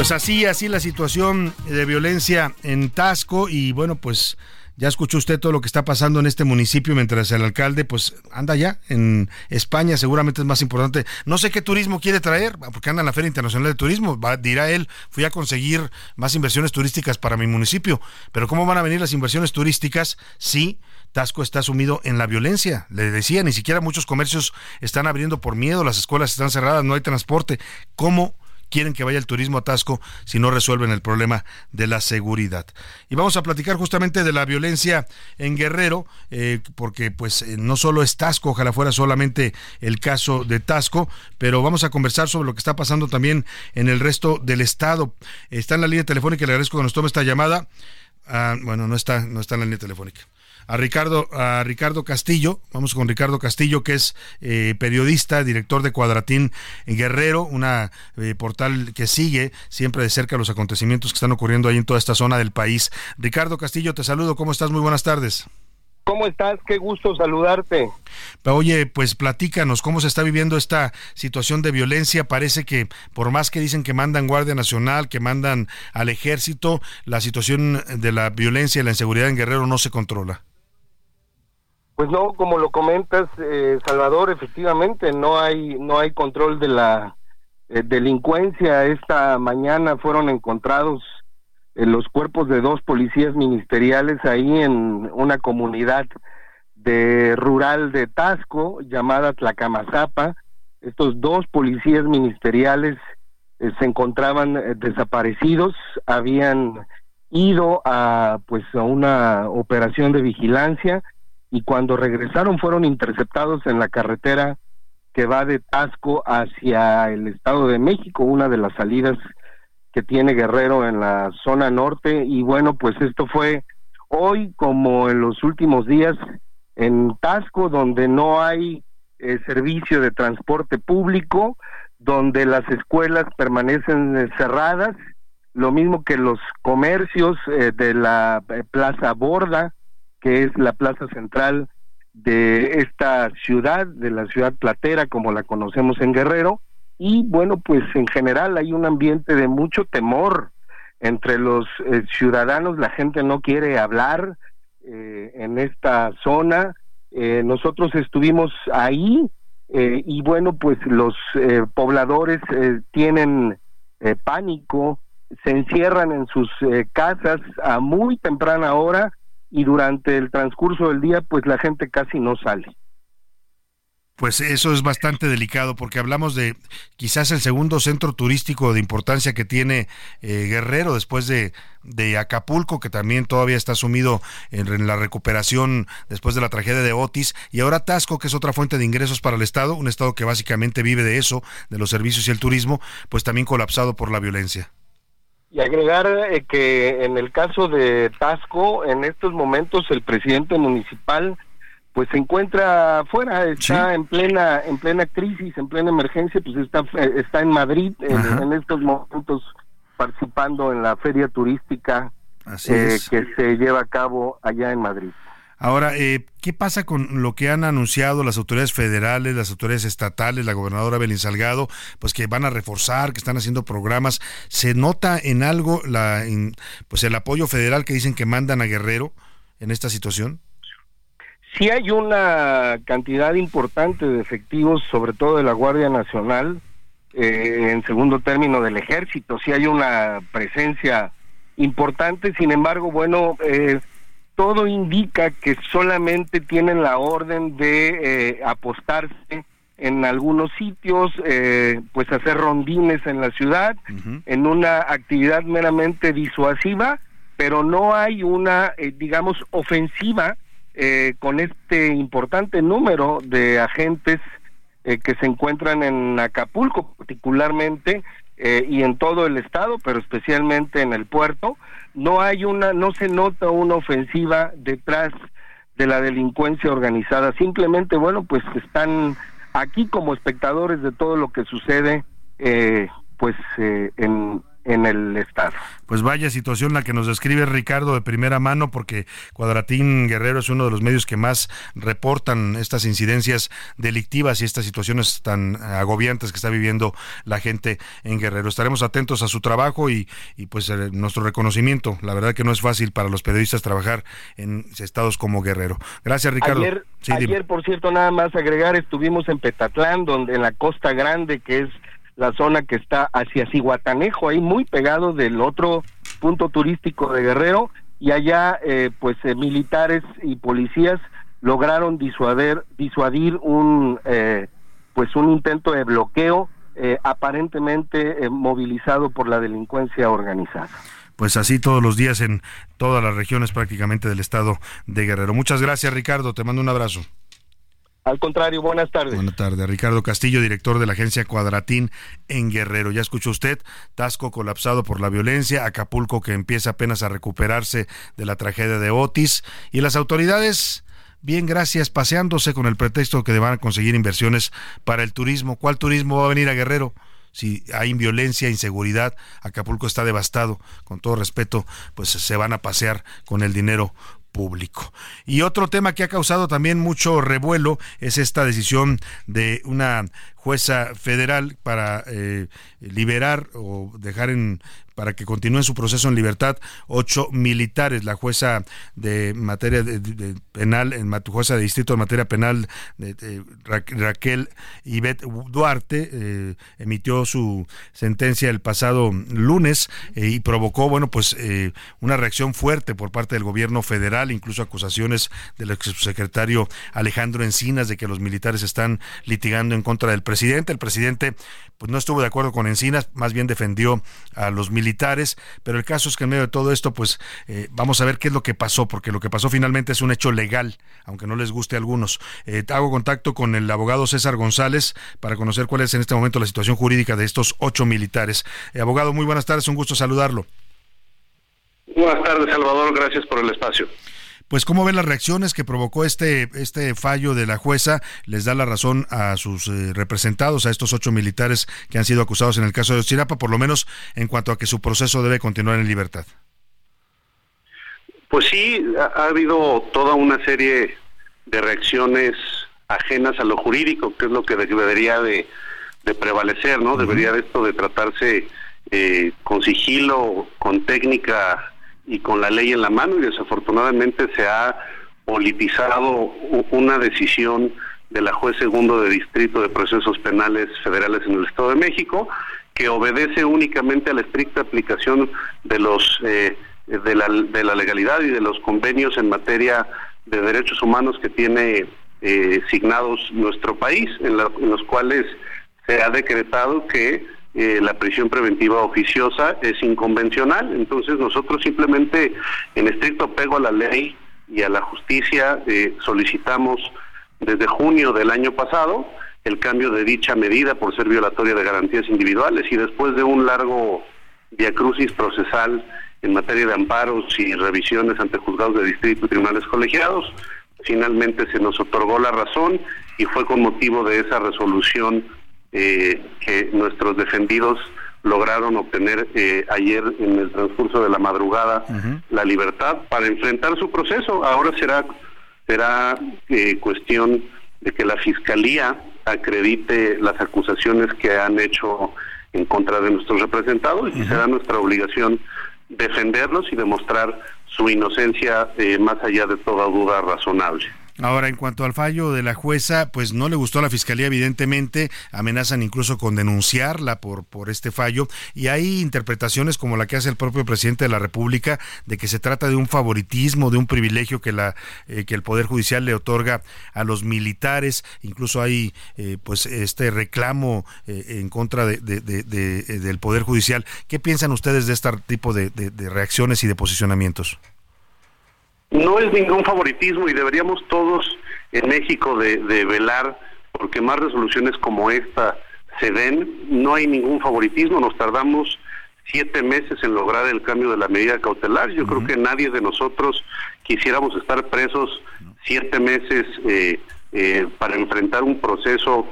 Pues así, así la situación de violencia en Tasco y bueno, pues ya escuchó usted todo lo que está pasando en este municipio mientras el alcalde pues anda ya en España, seguramente es más importante. No sé qué turismo quiere traer, porque anda en la Feria Internacional de Turismo, dirá él, fui a conseguir más inversiones turísticas para mi municipio, pero ¿cómo van a venir las inversiones turísticas si Tasco está sumido en la violencia? Le decía, ni siquiera muchos comercios están abriendo por miedo, las escuelas están cerradas, no hay transporte. ¿Cómo quieren que vaya el turismo a Tasco si no resuelven el problema de la seguridad. Y vamos a platicar justamente de la violencia en Guerrero, eh, porque pues eh, no solo es Tasco, ojalá fuera solamente el caso de Tasco, pero vamos a conversar sobre lo que está pasando también en el resto del estado. Está en la línea telefónica, le agradezco que nos tome esta llamada. Ah, bueno, no está, no está en la línea telefónica a Ricardo, a Ricardo Castillo. Vamos con Ricardo Castillo, que es eh, periodista, director de Cuadratín Guerrero, una eh, portal que sigue siempre de cerca los acontecimientos que están ocurriendo ahí en toda esta zona del país. Ricardo Castillo, te saludo. ¿Cómo estás? Muy buenas tardes. ¿Cómo estás? Qué gusto saludarte. Oye, pues platícanos cómo se está viviendo esta situación de violencia. Parece que por más que dicen que mandan Guardia Nacional, que mandan al ejército, la situación de la violencia y la inseguridad en Guerrero no se controla. Pues no, como lo comentas, eh, Salvador, efectivamente no hay no hay control de la eh, delincuencia. Esta mañana fueron encontrados los cuerpos de dos policías ministeriales ahí en una comunidad de rural de Tasco llamada Tlacamazapa. Estos dos policías ministeriales eh, se encontraban eh, desaparecidos, habían ido a pues a una operación de vigilancia y cuando regresaron fueron interceptados en la carretera que va de Tasco hacia el Estado de México, una de las salidas que tiene Guerrero en la zona norte. Y bueno, pues esto fue hoy como en los últimos días en Tasco donde no hay eh, servicio de transporte público, donde las escuelas permanecen eh, cerradas, lo mismo que los comercios eh, de la Plaza Borda, que es la plaza central de esta ciudad, de la ciudad platera como la conocemos en Guerrero, y bueno, pues en general hay un ambiente de mucho temor entre los eh, ciudadanos, la gente no quiere hablar eh, en esta zona, eh, nosotros estuvimos ahí y bueno, pues los pobladores tienen pánico, se encierran en sus casas a muy temprana hora y durante el transcurso del día pues la gente casi no sale. Pues eso es bastante delicado porque hablamos de quizás el segundo centro turístico de importancia que tiene eh, Guerrero después de, de, Acapulco, que también todavía está sumido en, la recuperación después de la tragedia de Otis, y ahora Tasco, que es otra fuente de ingresos para el Estado, un Estado que básicamente vive de eso, de los servicios y el turismo, pues también colapsado por la violencia. Y agregar eh, que en el caso de Tasco, en estos momentos el presidente municipal pues se encuentra fuera, está en plena en plena crisis, en plena emergencia, pues está está en Madrid en, estos momentos participando en la feria turística eh, que se lleva a cabo allá en Madrid. Ahora, eh, ¿qué pasa con lo que han anunciado las autoridades federales, las autoridades estatales, la gobernadora Belín Salgado, pues que van a reforzar, que están haciendo programas? ¿Se nota en algo la, pues el apoyo federal que dicen que mandan a Guerrero en esta situación? Sí hay una cantidad importante de efectivos, sobre todo de la Guardia Nacional, eh, en segundo término del Ejército. Sí hay una presencia importante, sin embargo, bueno, eh, todo indica que solamente tienen la orden de eh, apostarse en algunos sitios, eh, pues hacer rondines en la ciudad, en una actividad meramente disuasiva, pero no hay una, eh, digamos, ofensiva con este importante número de agentes que se encuentran en Acapulco particularmente y en todo el estado, pero especialmente en el puerto, no hay una, no se nota una ofensiva detrás de la delincuencia organizada. Simplemente, bueno, pues están aquí como espectadores de todo lo que sucede, eh, pues eh, en, en el Estado. Pues vaya situación la que nos describe Ricardo de primera mano, porque Cuadratín Guerrero es uno de los medios que más reportan estas incidencias delictivas y estas situaciones tan agobiantes que está viviendo la gente en Guerrero. Estaremos atentos a su trabajo y, y pues eh, nuestro reconocimiento. La verdad que no es fácil para los periodistas trabajar en estados como Guerrero. Gracias, Ricardo. Ayer, ayer por cierto, nada más agregar, estuvimos en Petatlán, donde en la Costa Grande, que es la zona que está hacia Cihuatanejo, ahí muy pegado del otro punto turístico de Guerrero, y allá eh, pues eh, militares y policías lograron disuadir, disuadir un eh, pues un intento de bloqueo aparentemente movilizado por la delincuencia organizada pues así todos los días en todas las regiones prácticamente del estado de Guerrero. Muchas gracias Ricardo, te mando un abrazo. Al contrario, buenas tardes. Buenas tardes. Ricardo Castillo, director de la agencia Cuadratín en Guerrero. Ya escuchó usted, Tasco colapsado por la violencia, Acapulco que empieza apenas a recuperarse de la tragedia de Otis y las autoridades bien, gracias, paseándose con el pretexto que van a conseguir inversiones para el turismo. ¿Cuál turismo va a venir a Guerrero? Si hay violencia, inseguridad, Acapulco está devastado. Con todo respeto, pues se van a pasear con el dinero público. Y otro tema que ha causado también mucho revuelo es esta decisión de una jueza federal para eh, liberar o dejar en para que continúen su proceso en libertad ocho militares. La jueza de materia penal, en jueza de distrito de materia penal, de, Raquel Ivette Duarte, eh, emitió su sentencia el pasado lunes eh, y provocó, bueno, pues eh, una reacción fuerte por parte del gobierno federal, incluso acusaciones del exsecretario Alejandro Encinas de que los militares están litigando en contra del presidente. El presidente pues no estuvo de acuerdo con Encinas, más bien defendió a los militares, pero el caso es que en medio de todo esto, pues eh, vamos a ver qué es lo que pasó, porque lo que pasó finalmente es un hecho legal, aunque no les guste a algunos. Eh, hago contacto con el abogado César González para conocer cuál es en este momento la situación jurídica de estos ocho militares. Eh, abogado, muy buenas tardes, un gusto saludarlo. Buenas tardes, Salvador, gracias por el espacio pues cómo ven las reacciones que provocó este, este fallo de la jueza, les da la razón a sus eh, representados, a estos ocho militares que han sido acusados en el caso de Chirapa, por lo menos en cuanto a que su proceso debe continuar en libertad. Pues sí, ha, habido toda una serie de reacciones ajenas a lo jurídico, que es lo que debería de, prevalecer, ¿no? Debería de esto de tratarse eh, con sigilo, con técnica y con la ley en la mano y desafortunadamente se ha politizado una decisión de la juez segundo de distrito de procesos penales federales en el Estado de México que obedece únicamente a la estricta aplicación de los eh, de, la, de la legalidad y de los convenios en materia de derechos humanos que tiene eh, signados nuestro país en los cuales se ha decretado que eh, la prisión preventiva oficiosa es inconvencional. Entonces nosotros simplemente, en estricto apego a la ley y a la justicia, eh, solicitamos desde junio del año pasado el cambio de dicha medida por ser violatoria de garantías individuales y después de un largo diacrucis procesal en materia de amparos y revisiones ante juzgados de distrito y tribunales colegiados, finalmente se nos otorgó la razón y fue con motivo de esa resolución eh, que nuestros defendidos lograron obtener eh, ayer en el transcurso de la madrugada la libertad para enfrentar su proceso. Ahora será será eh, cuestión de que la fiscalía acredite las acusaciones que han hecho en contra de nuestros representados y será nuestra obligación defenderlos y demostrar su inocencia más allá de toda duda razonable. Ahora, en cuanto al fallo de la jueza, pues no le gustó a la fiscalía, evidentemente, amenazan incluso con denunciarla por, por este fallo, y hay interpretaciones como la que hace el propio presidente de la República, de que se trata de un favoritismo, de un privilegio que, la, eh, que el Poder Judicial le otorga a los militares, incluso hay eh, pues este reclamo eh, en contra de, del Poder Judicial. ¿Qué piensan ustedes de este tipo de reacciones y de posicionamientos? No es ningún favoritismo y deberíamos todos en México de, velar porque más resoluciones como esta se den. No hay ningún favoritismo, nos tardamos siete meses en lograr el cambio de la medida cautelar. Yo creo que nadie de nosotros quisiéramos estar presos siete meses eh, eh, para enfrentar un proceso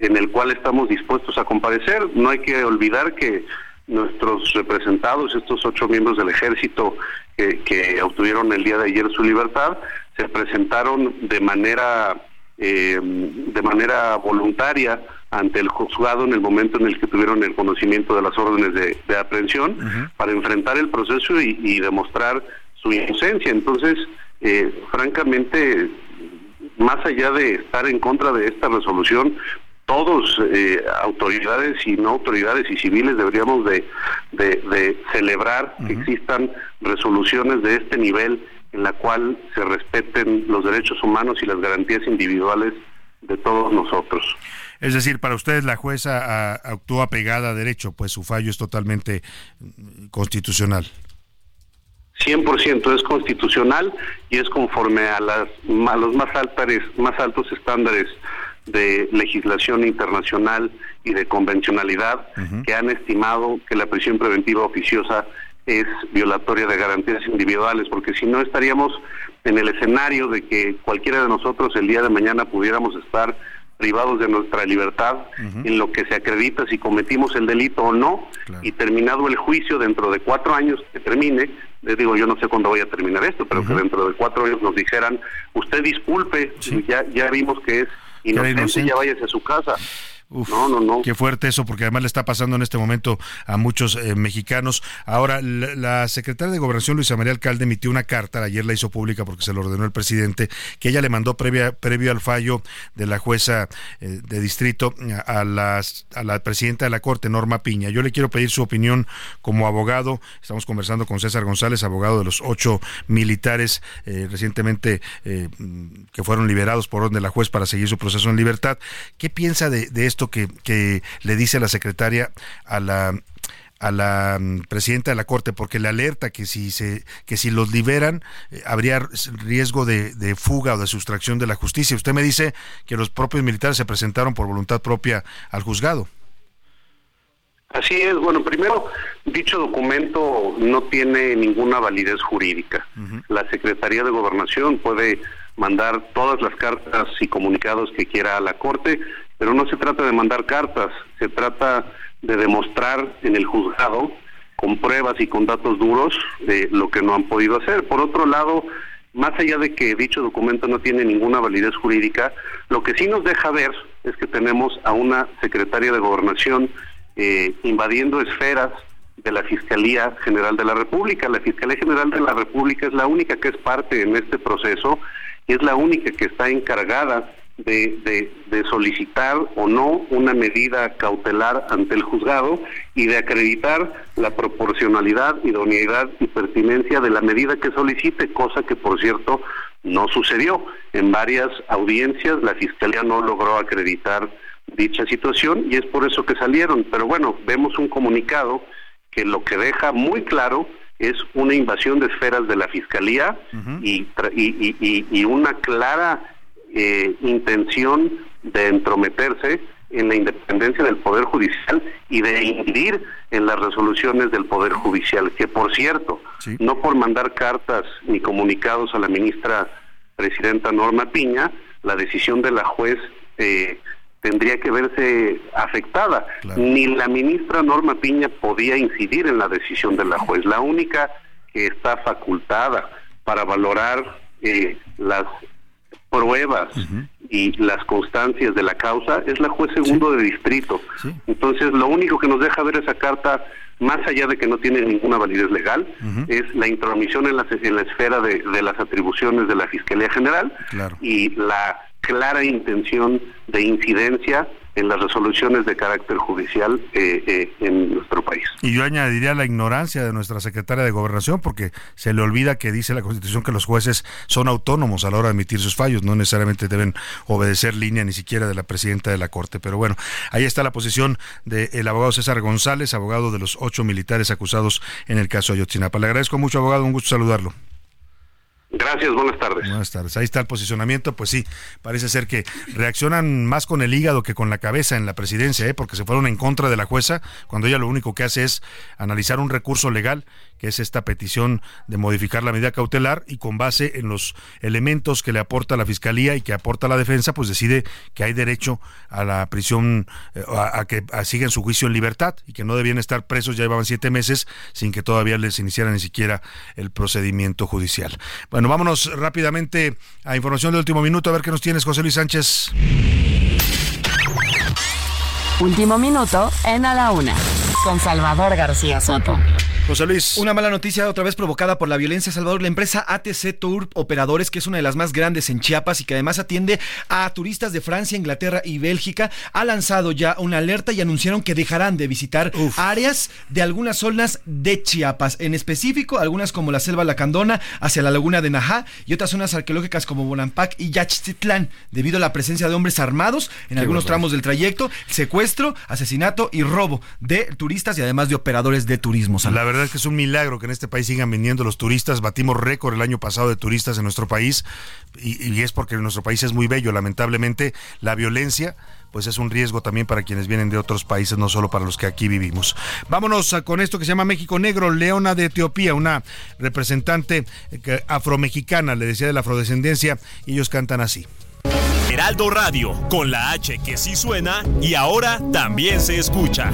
en el cual estamos dispuestos a comparecer. No hay que olvidar que nuestros representados, estos ocho miembros del ejército que, obtuvieron el día de ayer su libertad, se presentaron de manera eh, de manera voluntaria ante el juzgado en el momento en el que tuvieron el conocimiento de las órdenes de, aprehensión para enfrentar el proceso y, demostrar su inocencia. Entonces, eh, francamente, más allá de estar en contra de esta resolución, todos, eh, autoridades y no autoridades y civiles, deberíamos de, celebrar que existan resoluciones de este nivel en la cual se respeten los derechos humanos y las garantías individuales de todos nosotros. Es decir, para ustedes la jueza actúa pegada a derecho, pues su fallo es totalmente mm, constitucional. 100% es constitucional y es conforme a, las, a los más, altares, más altos estándares de legislación internacional y de convencionalidad que han estimado que la prisión preventiva oficiosa es violatoria de garantías individuales, porque si no estaríamos en el escenario de que cualquiera de nosotros el día de mañana pudiéramos estar privados de nuestra libertad en lo que se acredita si cometimos el delito o no y terminado el juicio dentro de cuatro años que termine, les digo yo no sé cuándo voy a terminar esto, pero que dentro de cuatro años nos dijeran usted disculpe, ya ya vimos que es inocente, ya váyase a su casa. No, no, no. Qué fuerte eso, porque además le está pasando en este momento a muchos eh, mexicanos. Ahora, la, secretaria de Gobernación, Luisa María Alcalde, emitió una carta, ayer la hizo pública porque se lo ordenó el presidente, que ella le mandó previa, previo al fallo de la jueza eh, de distrito a, las, a la presidenta de la Corte, Norma Piña. Yo le quiero pedir su opinión como abogado. Estamos conversando con César González, abogado de los ocho militares eh, recientemente que fueron liberados por orden de la juez para seguir su proceso en libertad. ¿Qué piensa de, de esto que, que le dice la secretaria a la a la mm, presidenta de la corte porque le alerta que si se que si los liberan eh, habría riesgo de, de, fuga o de sustracción de la justicia. Usted me dice que los propios militares se presentaron por voluntad propia al juzgado. Así es. Bueno, primero dicho documento no tiene ninguna validez jurídica. La Secretaría de Gobernación puede mandar todas las cartas y comunicados que quiera a la corte pero no se trata de mandar cartas, se trata de demostrar en el juzgado con pruebas y con datos duros de lo que no han podido hacer. Por otro lado, más allá de que dicho documento no tiene ninguna validez jurídica, lo que sí nos deja ver es que tenemos a una secretaria de gobernación eh, invadiendo esferas de la Fiscalía General de la República. La Fiscalía General de la República es la única que es parte en este proceso y es la única que está encargada de, de, solicitar o no una medida cautelar ante el juzgado y de acreditar la proporcionalidad, idoneidad y pertinencia de la medida que solicite, cosa que por cierto no sucedió. En varias audiencias la Fiscalía no logró acreditar dicha situación y es por eso que salieron. Pero bueno, vemos un comunicado que lo que deja muy claro es una invasión de esferas de la Fiscalía y, y, y, y una clara eh, intención de entrometerse en la independencia del Poder Judicial y de incidir en las resoluciones del Poder Judicial, que por cierto, no por mandar cartas ni comunicados a la ministra presidenta Norma Piña, la decisión de la juez eh, tendría que verse afectada. Ni la ministra Norma Piña podía incidir en la decisión de la juez. La única que está facultada para valorar eh, las pruebas y las constancias de la causa es la juez segundo de distrito. Entonces, lo único que nos deja ver esa carta, más allá de que no tiene ninguna validez legal, es la intromisión en la, en la esfera de, de, las atribuciones de la Fiscalía General y la clara intención de incidencia en las resoluciones de carácter judicial eh, eh, en nuestro país. Y yo añadiría la ignorancia de nuestra secretaria de Gobernación, porque se le olvida que dice la Constitución que los jueces son autónomos a la hora de emitir sus fallos, no necesariamente deben obedecer línea ni siquiera de la presidenta de la Corte. Pero bueno, ahí está la posición del abogado César González, abogado de los ocho militares acusados en el caso Ayotzinapa. Le agradezco mucho, abogado, un gusto saludarlo. Gracias, buenas tardes. Buenas tardes. Ahí está el posicionamiento. Pues sí, parece ser que reaccionan más con el hígado que con la cabeza en la presidencia, ¿eh? porque se fueron en contra de la jueza, cuando ella lo único que hace es analizar un recurso legal que es esta petición de modificar la medida cautelar y con base en los elementos que le aporta la fiscalía y que aporta la defensa, pues decide que hay derecho a la prisión, eh, a, que sigan su juicio en libertad y que no debían estar presos, ya llevaban siete meses sin que todavía les iniciara ni siquiera el procedimiento judicial. Bueno, vámonos rápidamente a información de último minuto, a ver qué nos tienes, José Luis Sánchez. Último minuto en A la Una, con Salvador García Soto. José Luis. Una mala noticia otra vez provocada por la violencia, Salvador. La empresa ATC Tour Operadores, que es una de las más grandes en Chiapas y que además atiende a turistas de Francia, Inglaterra y Bélgica, ha lanzado ya una alerta y anunciaron que dejarán de visitar áreas de algunas zonas de Chiapas. En específico, algunas como la Selva Lacandona, hacia la Laguna de Najá y otras zonas arqueológicas como Bonampak y Yaxtitlán, debido a la presencia de hombres armados en algunos tramos del trayecto, secuestro, asesinato y robo de turistas y además de operadores de turismo. La verdad es que es un milagro que en este país sigan viniendo los turistas. Batimos récord el año pasado de turistas en nuestro país y, es porque nuestro país es muy bello. Lamentablemente, la violencia pues es un riesgo también para quienes vienen de otros países, no solo para los que aquí vivimos. Vámonos con esto que se llama México Negro, Leona de Etiopía, una representante eh, afromexicana, le decía de la afrodescendencia, y ellos cantan así. Heraldo Radio, con la H que sí suena y ahora también se escucha.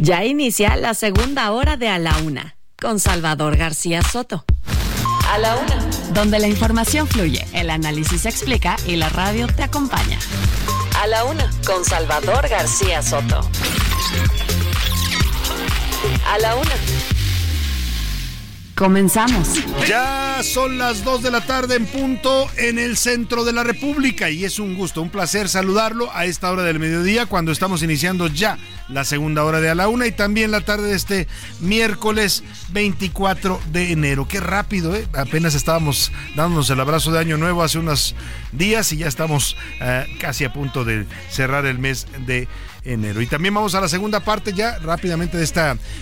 Ya inicia la segunda hora de A la Una con Salvador García Soto. A la una, donde la información fluye, el análisis se explica y la radio te acompaña. A la una, con Salvador García Soto. A la una. Comenzamos. Ya son las 2 de la tarde en punto en el centro de la República y es un gusto, un placer saludarlo a esta hora del mediodía cuando estamos iniciando ya la segunda hora de a la una y también la tarde de este miércoles 24 de enero. Qué rápido, ¿eh? Apenas estábamos dándonos el abrazo de Año Nuevo hace unos días y ya estamos eh, casi a punto de cerrar el mes de enero. Y también vamos a la segunda parte ya rápidamente de este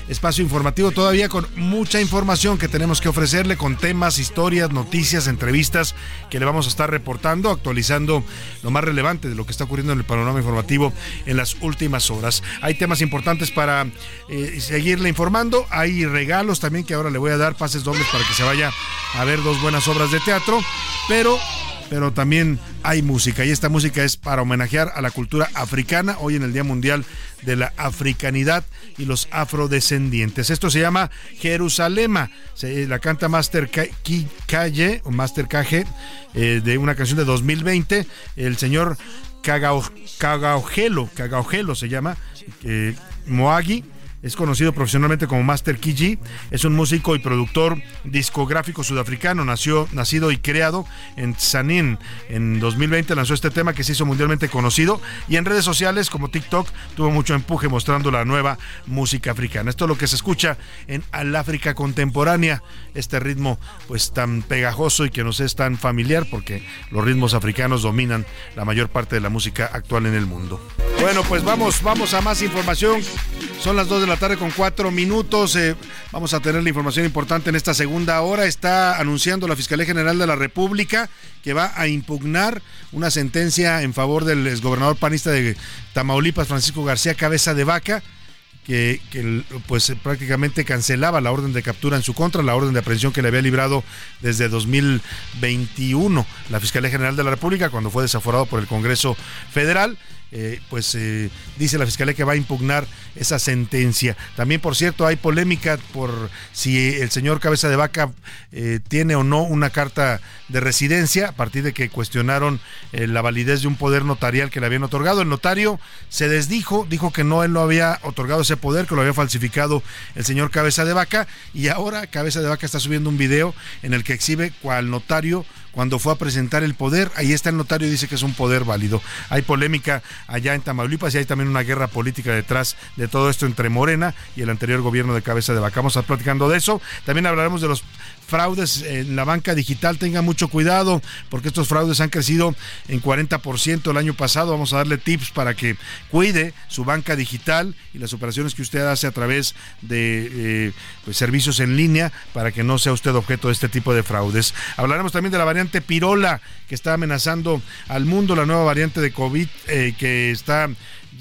espacio informativo, todavía con mucha información que tenemos que ofrecerle, con temas, historias, noticias, entrevistas que le vamos a estar reportando, actualizando lo más relevante de lo que está ocurriendo en el panorama informativo en las últimas horas. Hay temas importantes para eh, seguirle informando, hay regalos también que ahora le voy a dar pases dobles para que se vaya a ver dos buenas obras de teatro, pero pero también hay música. Y esta música es para homenajear a la cultura africana hoy en el Día Mundial de la Africanidad y los afrodescendientes. Esto se llama Jerusalema, se, la canta Master Calle o Master Caje eh, de una canción de 2020, el señor Cagaogelo, Cagaogelo se llama, eh, Moagi es conocido profesionalmente como Master Kiji. Es un músico y productor discográfico sudafricano. Nació, nacido y creado en Sanin. En 2020 lanzó este tema que se hizo mundialmente conocido. Y en redes sociales como TikTok tuvo mucho empuje mostrando la nueva música africana. Esto es lo que se escucha en Al África contemporánea. Este ritmo pues tan pegajoso y que nos es tan familiar porque los ritmos africanos dominan la mayor parte de la música actual en el mundo. Bueno, pues vamos, vamos a más información. Son las 2 de la tarde con 4 minutos. Eh, vamos a tener la información importante en esta segunda hora. Está anunciando la Fiscalía General de la República que va a impugnar una sentencia en favor del exgobernador panista de Tamaulipas, Francisco García Cabeza de Vaca. Que, que, pues prácticamente cancelaba la orden de captura en su contra, la orden de aprehensión que le había librado desde 2021 la Fiscalía General de la República cuando fue desaforado por el Congreso Federal. Eh, pues eh, dice la Fiscalía que va a impugnar esa sentencia. También, por cierto, hay polémica por si el señor Cabeza de Vaca eh, tiene o no una carta de residencia, a partir de que cuestionaron la validez de un poder notarial que le habían otorgado. El notario se desdijo, dijo que no, él no había otorgado ese poder, que lo había falsificado el señor Cabeza de Vaca, y ahora Cabeza de Vaca está subiendo un video en el que exhibe cual notario cuando fue a presentar el poder. Ahí está el notario, dice que es un poder válido. Hay polémica allá en Tamaulipas y hay también una guerra política detrás de todo esto entre Morena y el anterior gobierno de Cabeza de Vaca. Vamos a platicando de eso. También hablaremos de los fraudes en la banca digital, tenga mucho cuidado porque estos fraudes han crecido en 40% el año pasado. Vamos a darle tips para que cuide su banca digital y las operaciones que usted hace a través de eh, pues, servicios en línea para que no sea usted objeto de este tipo de fraudes. Hablaremos también de la variante Pirola que está amenazando al mundo, la nueva variante de COVID eh, que está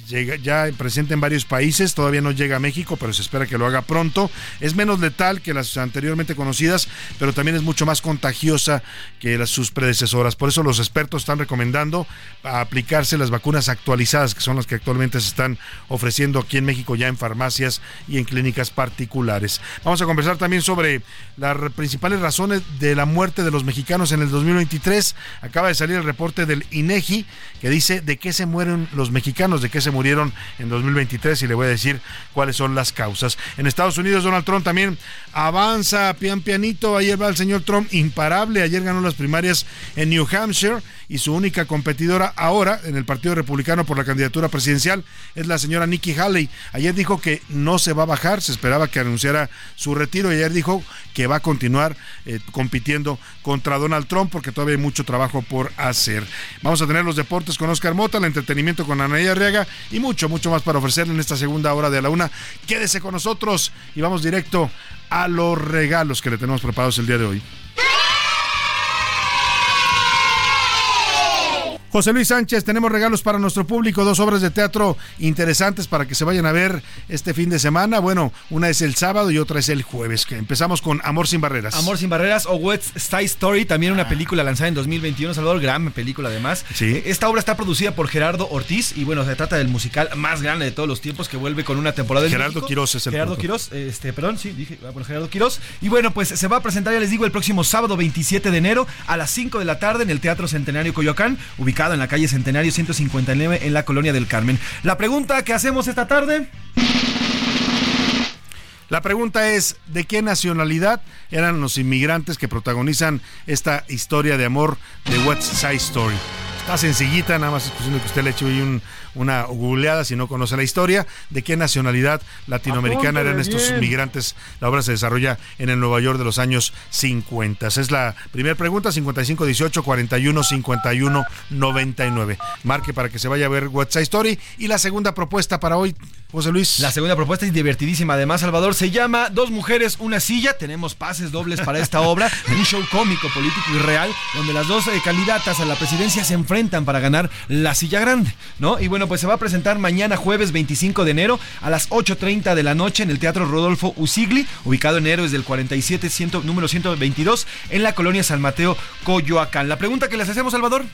llega, ya presente en varios países, todavía no llega a México, pero se espera que lo haga pronto. Es menos letal que las anteriormente conocidas, pero también es mucho más contagiosa que las, sus predecesoras. Por eso los expertos están recomendando aplicarse las vacunas actualizadas, que son las que actualmente se están ofreciendo aquí en México ya en farmacias y en clínicas particulares. Vamos a conversar también sobre las principales razones de la muerte de los mexicanos en el 2023. Acaba de salir el reporte del INEGI que dice de qué se mueren los mexicanos, de qué se murieron en 2023 y le voy a decir cuáles son las causas. En Estados Unidos, Donald Trump también avanza pian pianito. Ayer va el señor Trump imparable. Ayer ganó las primarias en New Hampshire y su única competidora ahora en el Partido Republicano por la candidatura presidencial es la señora Nikki Haley. Ayer dijo que no se va a bajar, se esperaba que anunciara su retiro y ayer dijo que va a continuar eh, compitiendo contra Donald Trump porque todavía hay mucho trabajo por hacer. Vamos a tener los deportes con Oscar Mota, el entretenimiento con Anaí Arriaga y mucho, mucho más para ofrecerle en esta segunda hora de la una. Quédese con nosotros y vamos directo a los regalos que le tenemos preparados el día de hoy. José Luis Sánchez, tenemos regalos para nuestro público, dos obras de teatro interesantes para que se vayan a ver este fin de semana. Bueno, una es el sábado y otra es el jueves. Que empezamos con Amor sin barreras. Amor sin barreras o West Side Story, también una película lanzada en 2021, Salvador, gran película además. Sí. Esta obra está producida por Gerardo Ortiz y bueno, se trata del musical más grande de todos los tiempos que vuelve con una temporada. Gerardo Quiroz es el Gerardo Quiroz, este, perdón, sí, dije, ah, bueno, Gerardo Quiroz. Y bueno, pues se va a presentar, ya les digo, el próximo sábado 27 de enero a las 5 de la tarde en el Teatro Centenario Coyoacán, ubicado en la calle Centenario 159 en la colonia del Carmen. La pregunta que hacemos esta tarde. La pregunta es, ¿de qué nacionalidad eran los inmigrantes que protagonizan esta historia de amor de West Side Story? Está sencillita, nada más es cuestión que usted le eche un, una googleada si no conoce la historia. ¿De qué nacionalidad latinoamericana eran estos inmigrantes? La obra se desarrolla en el Nueva York de los años 50. Esa es la primera pregunta, 55 18 41 51 99. Marque para que se vaya a ver Side Story. Y la segunda propuesta para hoy, José Luis. La segunda propuesta es divertidísima, además, Salvador. Se llama Dos mujeres, una silla. Tenemos pases dobles para esta obra. Un show cómico, político y real, donde las dos eh, candidatas a la presidencia se enfrentan para ganar la silla grande, ¿no? Y bueno, pues se va a presentar mañana jueves 25 de enero a las 8.30 de la noche en el Teatro Rodolfo Usigli, ubicado en Héroes del 47, número 122, en la colonia San Mateo, Coyoacán. La pregunta que les hacemos, Salvador.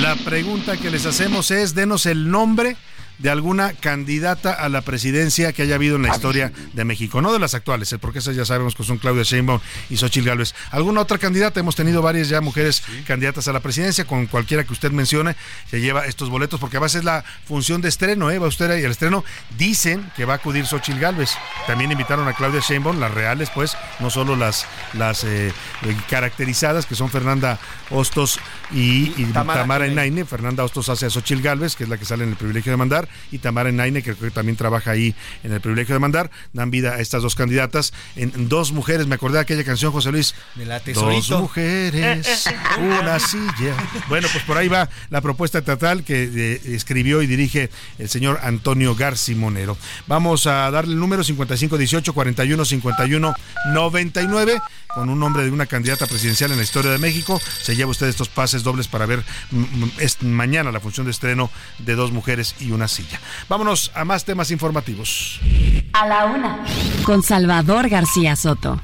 La pregunta que les hacemos es, denos el nombre de alguna candidata a la presidencia que haya habido en la historia de México, no de las actuales, ¿eh? porque esas ya sabemos que son Claudia Sheinbaum y Xochitl Gálvez. ¿Alguna otra candidata? Hemos tenido varias ya mujeres candidatas a la presidencia, con cualquiera que usted mencione, se lleva estos boletos, porque a veces es la función de estreno, ¿eh? va usted ahí el estreno, dicen que va a acudir Xochitl Gálvez. También invitaron a Claudia Sheinbaum, las reales, pues, no solo las, las eh, eh, caracterizadas, que son Fernanda Hostos y, Tamara, Tamara Fernanda Hostos hace a Xochitl Gálvez, que es la que sale en el privilegio de mandar, y Tamara Naine, que creo que también trabaja ahí en el privilegio de mandar, dan vida a estas dos candidatas en dos mujeres. Me acordé de aquella canción, José Luis. De la Dos mujeres, una silla. Bueno, pues por ahí va la propuesta teatral que eh, escribió y dirige el señor Antonio Garcimonero. Vamos a darle el número 5518 41 51 99 con un nombre de una candidata presidencial en la historia de México. Se lleva usted estos pases dobles para ver mañana la función de estreno de dos mujeres y una silla. Vámonos a más temas informativos. A la una, con Salvador García Soto.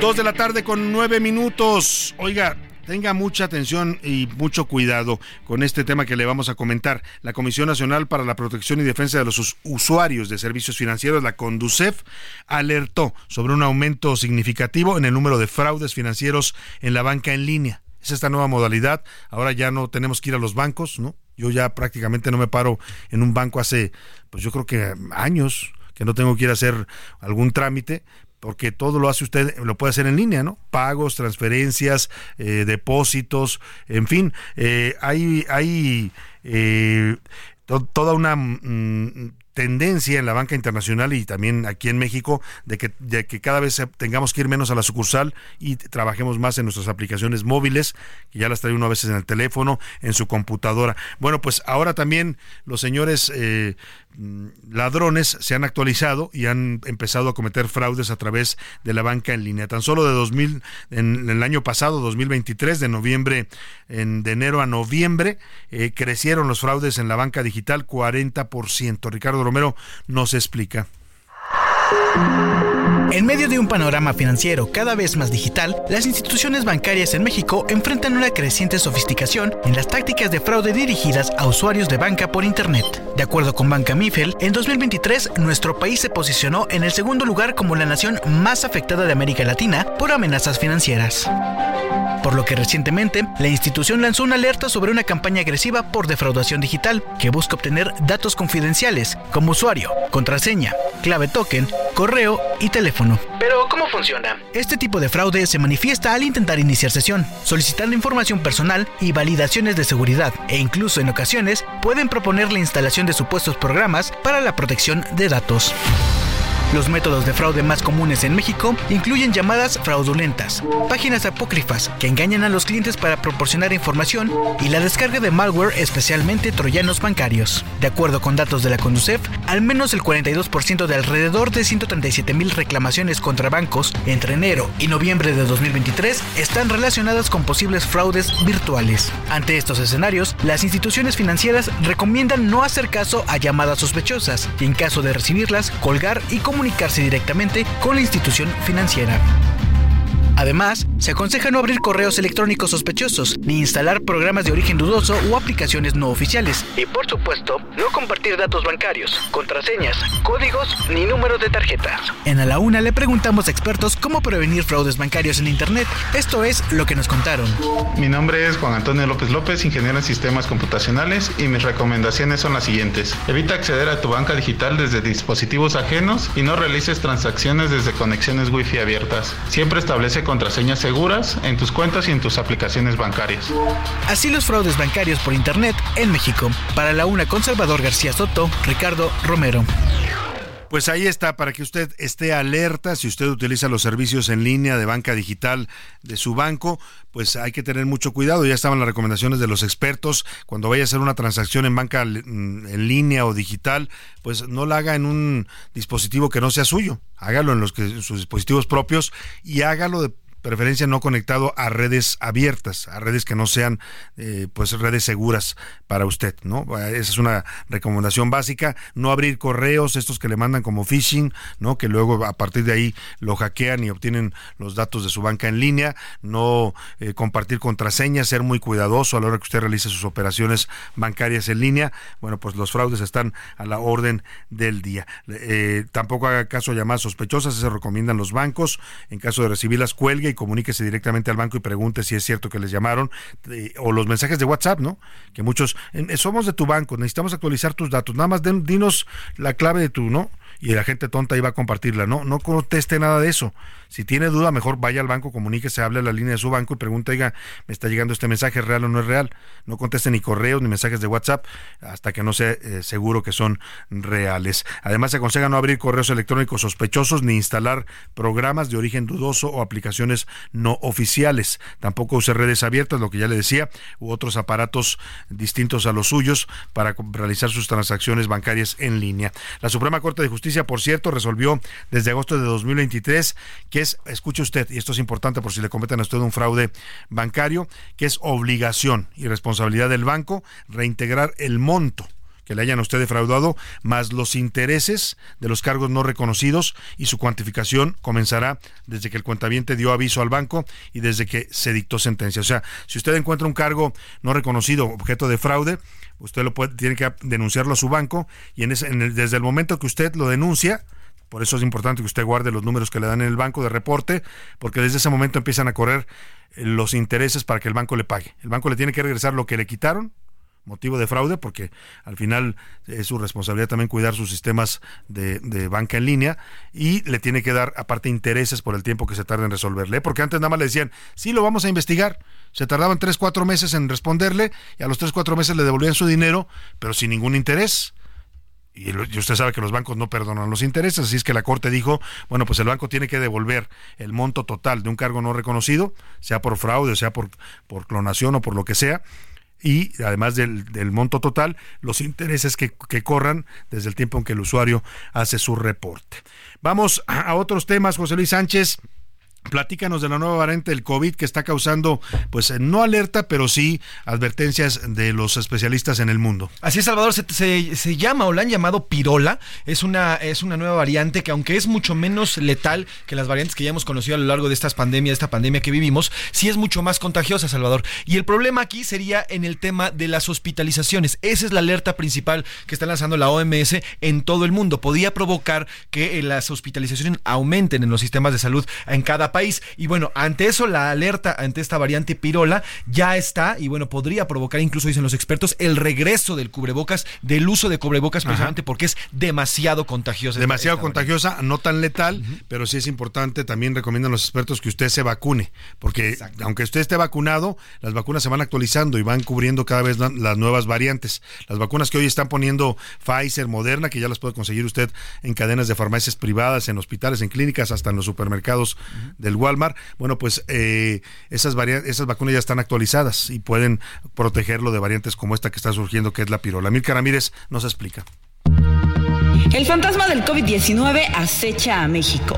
Dos de la tarde con nueve minutos. Oiga, Tenga mucha atención y mucho cuidado con este tema que le vamos a comentar. La Comisión Nacional para la Protección y Defensa de los Usuarios de Servicios Financieros, la CONDUCEF, alertó sobre un aumento significativo en el número de fraudes financieros en la banca en línea. Es esta nueva modalidad. Ahora ya no tenemos que ir a los bancos, ¿no? Yo ya prácticamente no me paro en un banco hace, pues yo creo que años que no tengo que ir a hacer algún trámite, porque todo lo hace usted, lo puede hacer en línea, ¿no? Pagos, transferencias, eh, depósitos, en fin, eh, hay, hay eh, toda una mm, tendencia en la banca internacional y también aquí en México de que, de que cada vez tengamos que ir menos a la sucursal y trabajemos más en nuestras aplicaciones móviles, que ya las trae uno a veces en el teléfono, en su computadora. Bueno, pues ahora también los señores eh, Mm, ladrones se han actualizado y han empezado a cometer fraudes a través de la banca en línea. Tan solo de 2000, en, el año pasado, 2023, de noviembre, en, de enero a noviembre, eh, crecieron los fraudes en la banca digital 40%. Ricardo Romero nos explica. En medio de un panorama financiero cada vez más digital, las instituciones bancarias en México enfrentan una creciente sofisticación en las tácticas de fraude dirigidas a usuarios de banca por Internet. De acuerdo con Banca Mifel, en 2023 nuestro país se posicionó en el segundo lugar como la nación más afectada de América Latina por amenazas financieras por lo que recientemente la institución lanzó una alerta sobre una campaña agresiva por defraudación digital que busca obtener datos confidenciales como usuario, contraseña, clave token, correo y teléfono. Pero, ¿cómo funciona? Este tipo de fraude se manifiesta al intentar iniciar sesión, solicitando información personal y validaciones de seguridad, e incluso en ocasiones pueden proponer la instalación de supuestos programas para la protección de datos. Los métodos de fraude más comunes en México incluyen llamadas fraudulentas, páginas apócrifas que engañan a los clientes para proporcionar información y la descarga de malware, especialmente troyanos bancarios. De acuerdo con datos de la Conducef, al menos el 42% de alrededor de 137 mil reclamaciones contra bancos entre enero y noviembre de 2023 están relacionadas con posibles fraudes virtuales. Ante estos escenarios, las instituciones financieras recomiendan no hacer caso a llamadas sospechosas y en caso de recibirlas, colgar y comunicarse directamente con la institución financiera. Además, se aconseja no abrir correos electrónicos sospechosos, ni instalar programas de origen dudoso o aplicaciones no oficiales. Y por supuesto, no compartir datos bancarios, contraseñas, códigos ni números de tarjetas. En A la Una le preguntamos a expertos cómo prevenir fraudes bancarios en Internet. Esto es lo que nos contaron. Mi nombre es Juan Antonio López López, ingeniero en sistemas computacionales, y mis recomendaciones son las siguientes. Evita acceder a tu banca digital desde dispositivos ajenos y no realices transacciones desde conexiones Wi-Fi abiertas. Siempre establece contraseñas seguras en tus cuentas y en tus aplicaciones bancarias. Así los fraudes bancarios por Internet en México. Para la una con Salvador García Soto, Ricardo Romero. Pues ahí está, para que usted esté alerta, si usted utiliza los servicios en línea de banca digital de su banco, pues hay que tener mucho cuidado. Ya estaban las recomendaciones de los expertos. Cuando vaya a hacer una transacción en banca mm, en línea o digital, pues no la haga en un dispositivo que no sea suyo. Hágalo en los que sus dispositivos propios y hágalo de preferencia no conectado a redes abiertas, a redes que no sean eh, pues redes seguras para usted, ¿no? Esa es una recomendación básica, no abrir correos estos que le mandan como phishing, ¿no? Que luego a partir de ahí lo hackean y obtienen los datos de su banca en línea, no eh, compartir contraseñas, ser muy cuidadoso a la hora que usted realice sus operaciones bancarias en línea. Bueno, pues los fraudes están a la orden del día. Eh, tampoco haga caso a llamadas sospechosas, se recomiendan los bancos, en caso de recibirlas cuelgue y comuníquese directamente al banco y pregunte si es cierto que les llamaron, eh, o los mensajes de WhatsApp, ¿no? Que muchos, somos de tu banco, necesitamos actualizar tus datos, nada más dinos la clave de tu, ¿no? y la gente tonta iba a compartirla. No, no conteste nada de eso. Si tiene duda, mejor vaya al banco, comuníquese, hable a la línea de su banco y pregunte, oiga, me está llegando este mensaje, ¿es real o no es real? No conteste ni correos ni mensajes de WhatsApp hasta que no sea eh, seguro que son reales. Además, se aconseja no abrir correos electrónicos sospechosos ni instalar programas de origen dudoso o aplicaciones no oficiales. Tampoco use redes abiertas, lo que ya le decía, u otros aparatos distintos a los suyos para realizar sus transacciones bancarias en línea. La Suprema Corte de Justicia por cierto, resolvió desde agosto de 2023 que es, escuche usted, y esto es importante por si le cometen a usted un fraude bancario, que es obligación y responsabilidad del banco reintegrar el monto que le hayan a usted defraudado, más los intereses de los cargos no reconocidos y su cuantificación comenzará desde que el cuentaviente dio aviso al banco y desde que se dictó sentencia. O sea, si usted encuentra un cargo no reconocido, objeto de fraude, usted lo puede, tiene que denunciarlo a su banco y en ese, desde el momento que usted lo denuncia, por eso es importante que usted guarde los números que le dan en el banco de reporte, porque desde ese momento empiezan a correr los intereses para que el banco le pague. El banco le tiene que regresar lo que le quitaron, motivo de fraude, porque al final es su responsabilidad también cuidar sus sistemas de, banca en línea y le tiene que dar aparte intereses por el tiempo que se tarda en resolverle. Porque antes nada más le decían, sí, lo vamos a investigar se tardaban tres, cuatro meses en responderle y a los tres, cuatro meses le devolvían su dinero, pero sin ningún interés. Y, usted sabe que los bancos no perdonan los intereses, así es que la Corte dijo, bueno, pues el banco tiene que devolver el monto total de un cargo no reconocido, sea por fraude, sea por, por clonación o por lo que sea, y además del, del monto total, los intereses que, que, corran desde el tiempo en que el usuario hace su reporte. Vamos a otros temas, José Luis Sánchez. Platícanos de la nueva variante del COVID que está causando, pues no alerta, pero sí advertencias de los especialistas en el mundo. Así es, Salvador, se, se, llama o la han llamado pirola. Es una, es una nueva variante que aunque es mucho menos letal que las variantes que ya hemos conocido a lo largo de estas pandemias, de esta pandemia que vivimos, sí es mucho más contagiosa, Salvador. Y el problema aquí sería en el tema de las hospitalizaciones. Esa es la alerta principal que está lanzando la OMS en todo el mundo. Podía provocar que eh, las hospitalizaciones aumenten en los sistemas de salud en cada país. Y bueno, ante eso, la alerta ante esta variante pirola ya está y bueno, podría provocar, incluso dicen los expertos, el regreso del cubrebocas, del uso de cubrebocas, precisamente porque es demasiado contagiosa. Demasiado contagiosa, no tan letal, pero sí es importante, también recomiendan los expertos que usted se vacune, porque aunque usted esté vacunado, las vacunas se van actualizando y van cubriendo cada vez las nuevas variantes. Las vacunas que hoy están poniendo Pfizer, Moderna, que ya las puede conseguir usted en cadenas de farmacias privadas, en hospitales, en clínicas, hasta en los supermercados del Walmart. Bueno, pues eh, esas, esas vacunas ya están actualizadas y pueden protegerlo de variantes como esta que está surgiendo, que es la pirola. Mirka Ramírez nos explica. El fantasma del COVID-19 acecha a México.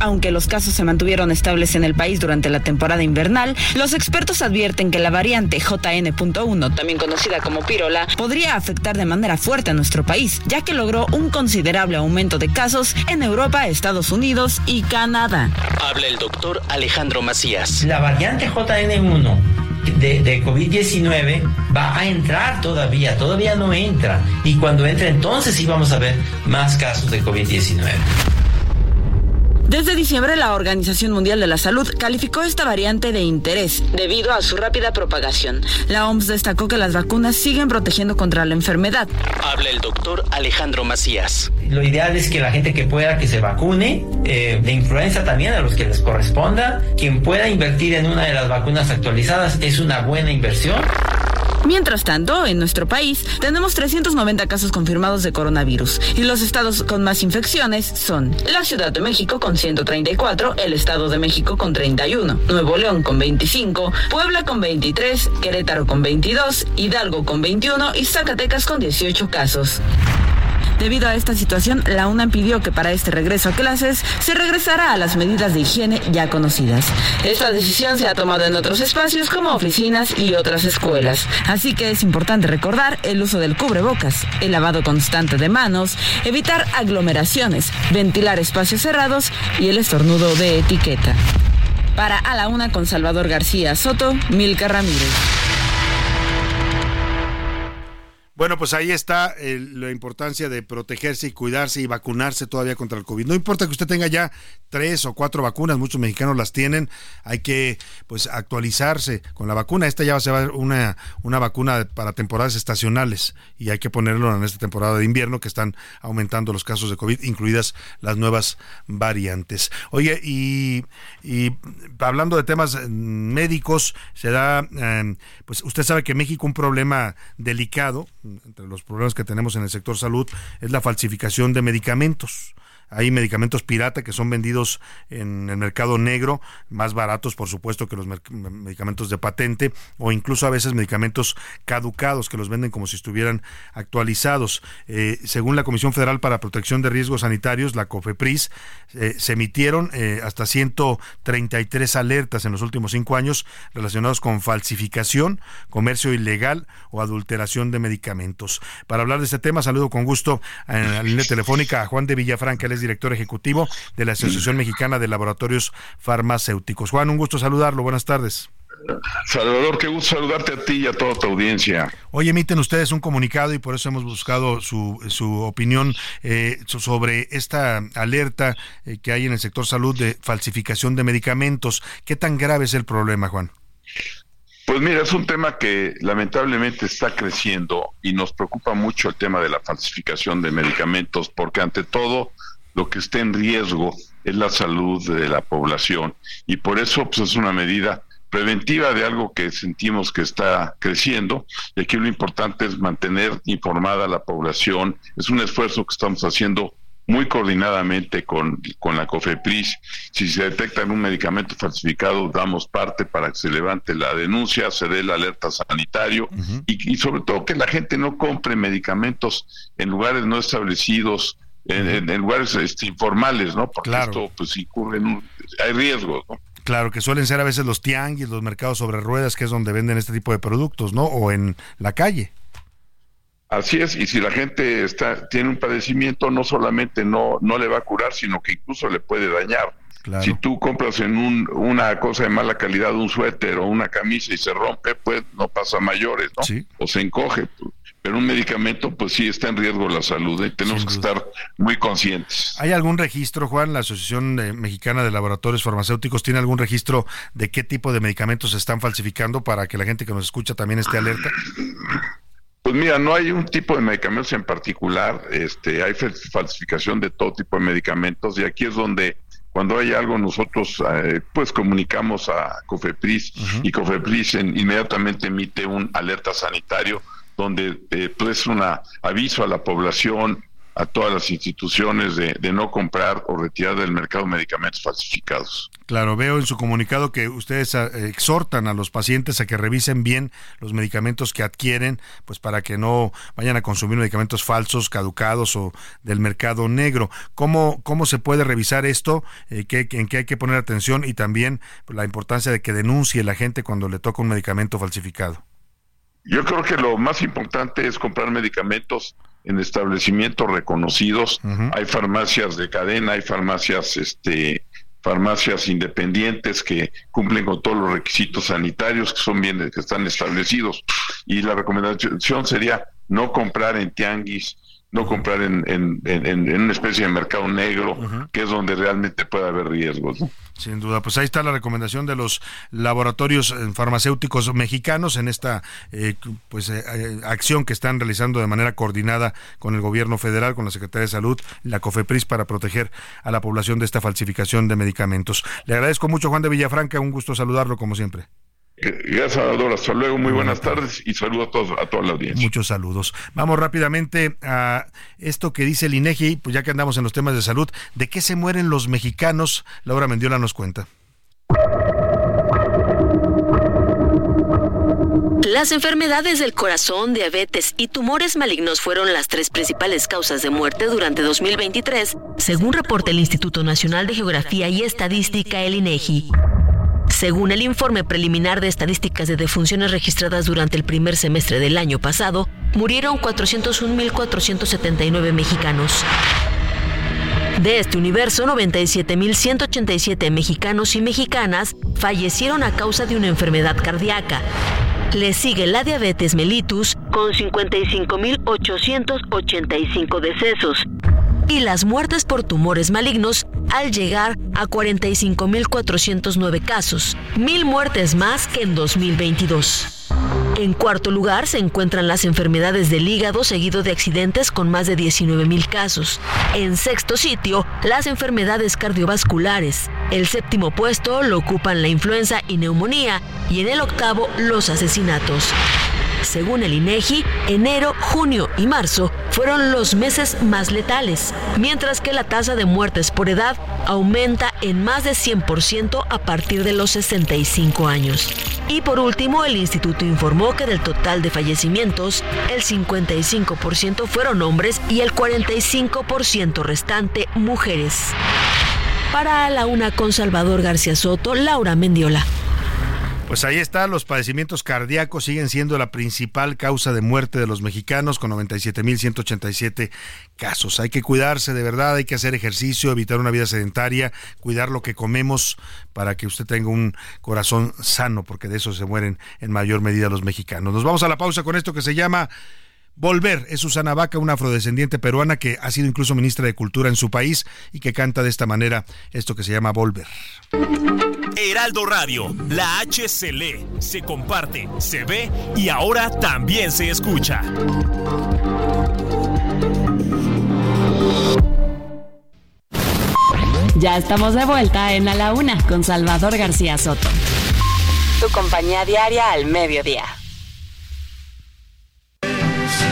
Aunque los casos se mantuvieron estables en el país durante la temporada invernal, los expertos advierten que la variante JN.1, también conocida como pirola, podría afectar de manera fuerte a nuestro país, ya que logró un considerable aumento de casos en Europa, Estados Unidos y Canadá. Habla el doctor Alejandro Macías. La variante JN1 de, de COVID-19 va a entrar todavía, todavía no entra. Y cuando entre entonces sí vamos a ver más casos de COVID-19. Desde diciembre, la Organización Mundial de la Salud calificó esta variante de interés debido a su rápida propagación. La OMS destacó que las vacunas siguen protegiendo contra la enfermedad. Habla el doctor Alejandro Macías. Lo ideal es que la gente que pueda que se vacune, eh, de influenza también a los que les corresponda, quien pueda invertir en una de las vacunas actualizadas es una buena inversión. Mientras tanto, en nuestro país tenemos 390 casos confirmados de coronavirus y los estados con más infecciones son la Ciudad de México con 134, el Estado de México con 31, Nuevo León con 25, Puebla con 23, Querétaro con 22, Hidalgo con 21 y Zacatecas con 18 casos. Debido a esta situación, la UNAM pidió que para este regreso a clases se regresara a las medidas de higiene ya conocidas. Esta decisión se ha tomado en otros espacios como oficinas y otras escuelas. Así que es importante recordar el uso del cubrebocas, el lavado constante de manos, evitar aglomeraciones, ventilar espacios cerrados y el estornudo de etiqueta. Para A la Una con Salvador García Soto, Milka Ramírez. Bueno, pues ahí está la importancia de protegerse y cuidarse y vacunarse todavía contra el COVID. No importa que usted tenga ya tres o cuatro vacunas, muchos mexicanos las tienen, hay que pues actualizarse con la vacuna. Esta ya va a ser una, una vacuna para temporadas estacionales y hay que ponerlo en esta temporada de invierno que están aumentando los casos de COVID, incluidas las nuevas variantes. Oye, y, y hablando de temas eh, médicos, se da, eh, pues usted sabe que México un problema delicado entre los problemas que tenemos en el sector salud es la falsificación de medicamentos. Hay medicamentos pirata que son vendidos en el mercado negro, más baratos por supuesto que los medicamentos de patente o incluso a veces medicamentos caducados que los venden como si estuvieran actualizados. Eh, según la Comisión Federal para Protección de Riesgos Sanitarios, la COFEPRIS, eh, se emitieron eh, hasta 133 alertas en los últimos cinco años relacionados con falsificación, comercio ilegal o adulteración de medicamentos. Para hablar de este tema, saludo con gusto en la línea telefónica a Juan de Villafranca, director ejecutivo de la Asociación Mexicana de Laboratorios Farmacéuticos. Juan, un gusto saludarlo. Buenas tardes. Salvador, qué gusto saludarte a ti y a toda tu audiencia. Hoy emiten ustedes un comunicado y por eso hemos buscado su, su opinión eh, sobre esta alerta eh, que hay en el sector salud de falsificación de medicamentos. ¿Qué tan grave es el problema, Juan? Pues mira, es un tema que lamentablemente está creciendo y nos preocupa mucho el tema de la falsificación de medicamentos porque ante todo lo que está en riesgo es la salud de la población y por eso pues, es una medida preventiva de algo que sentimos que está creciendo y aquí lo importante es mantener informada a la población. Es un esfuerzo que estamos haciendo muy coordinadamente con, con la COFEPRIS. Si se detecta un medicamento falsificado, damos parte para que se levante la denuncia, se dé la alerta sanitario y, y sobre todo que la gente no compre medicamentos en lugares no establecidos en, lugares este, informales, ¿no? Porque esto pues incurre en hay riesgos, ¿no? Claro, que suelen ser a veces los tianguis, los mercados sobre ruedas, que es donde venden este tipo de productos, ¿no? O en la calle. Así es, y si la gente está tiene un padecimiento, no solamente no no le va a curar, sino que incluso le puede dañar. Si tú compras en un, una cosa de mala calidad, un suéter o una camisa y se rompe, pues no pasa mayores, ¿no? O se encoge. Pues pero un medicamento pues sí está en riesgo la salud y tenemos que estar muy conscientes. ¿Hay algún registro, Juan? La Asociación eh, Mexicana de Laboratorios Farmacéuticos tiene algún registro de qué tipo de medicamentos se están falsificando para que la gente que nos escucha también esté alerta? Pues mira, no hay un tipo de medicamentos en particular, este, hay falsificación de todo tipo de medicamentos y aquí es donde cuando hay algo nosotros eh, pues comunicamos a Cofepris y Cofepris inmediatamente emite un alerta sanitario donde eh, pues un aviso a la población, a todas las instituciones de, no comprar o retirar del mercado medicamentos falsificados. Claro, veo en su comunicado que ustedes ah, exhortan a los pacientes a que revisen bien los medicamentos que adquieren, pues para que no vayan a consumir medicamentos falsos, caducados o del mercado negro. ¿Cómo, cómo se puede revisar esto? Eh, ¿En qué hay que poner atención? Y también pues, la importancia de que denuncie la gente cuando le toca un medicamento falsificado. Yo creo que lo más importante es comprar medicamentos en establecimientos reconocidos. Hay farmacias de cadena, hay farmacias, este, farmacias independientes que cumplen con todos los requisitos sanitarios que son bien, que están establecidos. Y la recomendación sería no comprar en tianguis, no comprar en, en, en, una especie de mercado negro, que es donde realmente puede haber riesgos. Sin duda, pues ahí está la recomendación de los laboratorios eh, farmacéuticos mexicanos en esta eh, pues eh, acción que están realizando de manera coordinada con el gobierno federal, con la Secretaría de Salud, la COFEPRIS para proteger a la población de esta falsificación de medicamentos. Le agradezco mucho Juan de Villafranca, un gusto saludarlo como siempre. Gracias, Salvador. Hasta luego. Muy buenas tardes y saludo a todos, a toda la audiencia. Muchos saludos. Vamos rápidamente a esto que dice el INEGI, pues ya que andamos en los temas de salud, ¿de qué se mueren los mexicanos? Laura Mendiola nos cuenta. Las enfermedades del corazón, diabetes y tumores malignos fueron las tres principales causas de muerte durante 2023, según reporta el Instituto Nacional de Geografía y Estadística, el INEGI. Según el informe preliminar de estadísticas de defunciones registradas durante el primer semestre del año pasado, murieron 401.479 mexicanos. De este universo, 97.187 mexicanos y mexicanas fallecieron a causa de una enfermedad cardíaca. Le sigue la diabetes mellitus con 55.885 decesos y las muertes por tumores malignos al llegar a 45.409 casos, mil muertes más que en 2022. En cuarto lugar se encuentran las enfermedades del hígado seguido de accidentes con más de 19.000 casos. En sexto sitio, las enfermedades cardiovasculares. El séptimo puesto lo ocupan la influenza y neumonía y en el octavo los asesinatos. Según el INEGI, enero, junio y marzo fueron los meses más letales, mientras que la tasa de muertes por edad aumenta en más de 100% a partir de los 65 años. Y por último, el instituto informó que del total de fallecimientos, el 55% fueron hombres y el 45% restante mujeres. Para la una con Salvador García Soto, Laura Mendiola. Pues ahí está, los padecimientos cardíacos siguen siendo la principal causa de muerte de los mexicanos con 97.187 casos. Hay que cuidarse de verdad, hay que hacer ejercicio, evitar una vida sedentaria, cuidar lo que comemos para que usted tenga un corazón sano, porque de eso se mueren en mayor medida los mexicanos. Nos vamos a la pausa con esto que se llama Volver es Susana Vaca, una afrodescendiente peruana que ha sido incluso ministra de Cultura en su país y que canta de esta manera esto que se llama Volver. Heraldo Radio, la H se lee, se comparte, se ve y ahora también se escucha. Ya estamos de vuelta en A la Una con Salvador García Soto. Tu compañía diaria al mediodía.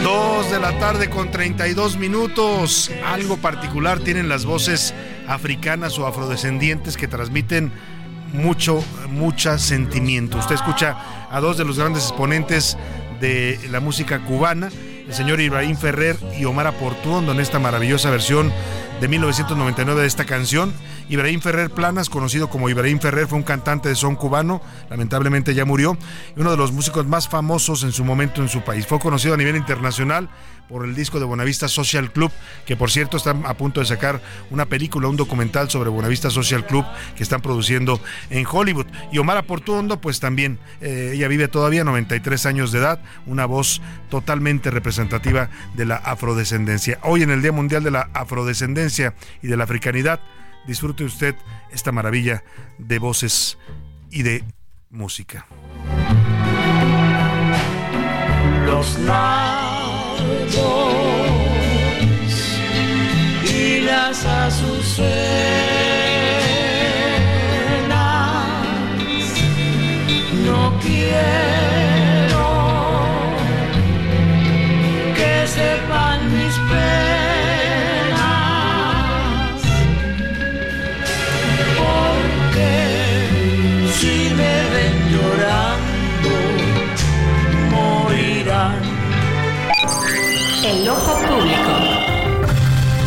Dos de la tarde con 32 minutos. Algo particular tienen las voces africanas o afrodescendientes que transmiten mucho, mucha sentimiento. Usted escucha a dos de los grandes exponentes de la música cubana, el señor Ibrahim Ferrer y Omar Aportuondo en esta maravillosa versión de 1999 de esta canción Ibrahim Ferrer Planas, conocido como Ibrahim Ferrer, fue un cantante de son cubano, lamentablemente ya murió, y uno de los músicos más famosos en su momento en su país. Fue conocido a nivel internacional por el disco de Buenavista Social Club, que por cierto están a punto de sacar una película, un documental sobre Buenavista Social Club que están produciendo en Hollywood. Y Omar Portuondo, pues también, eh, ella vive todavía 93 años de edad, una voz totalmente representativa de la afrodescendencia. Hoy en el Día Mundial de la Afrodescendencia y de la Africanidad, disfrute usted esta maravilla de voces y de música. Los y las azucenas no quiero que sepan el ojo público.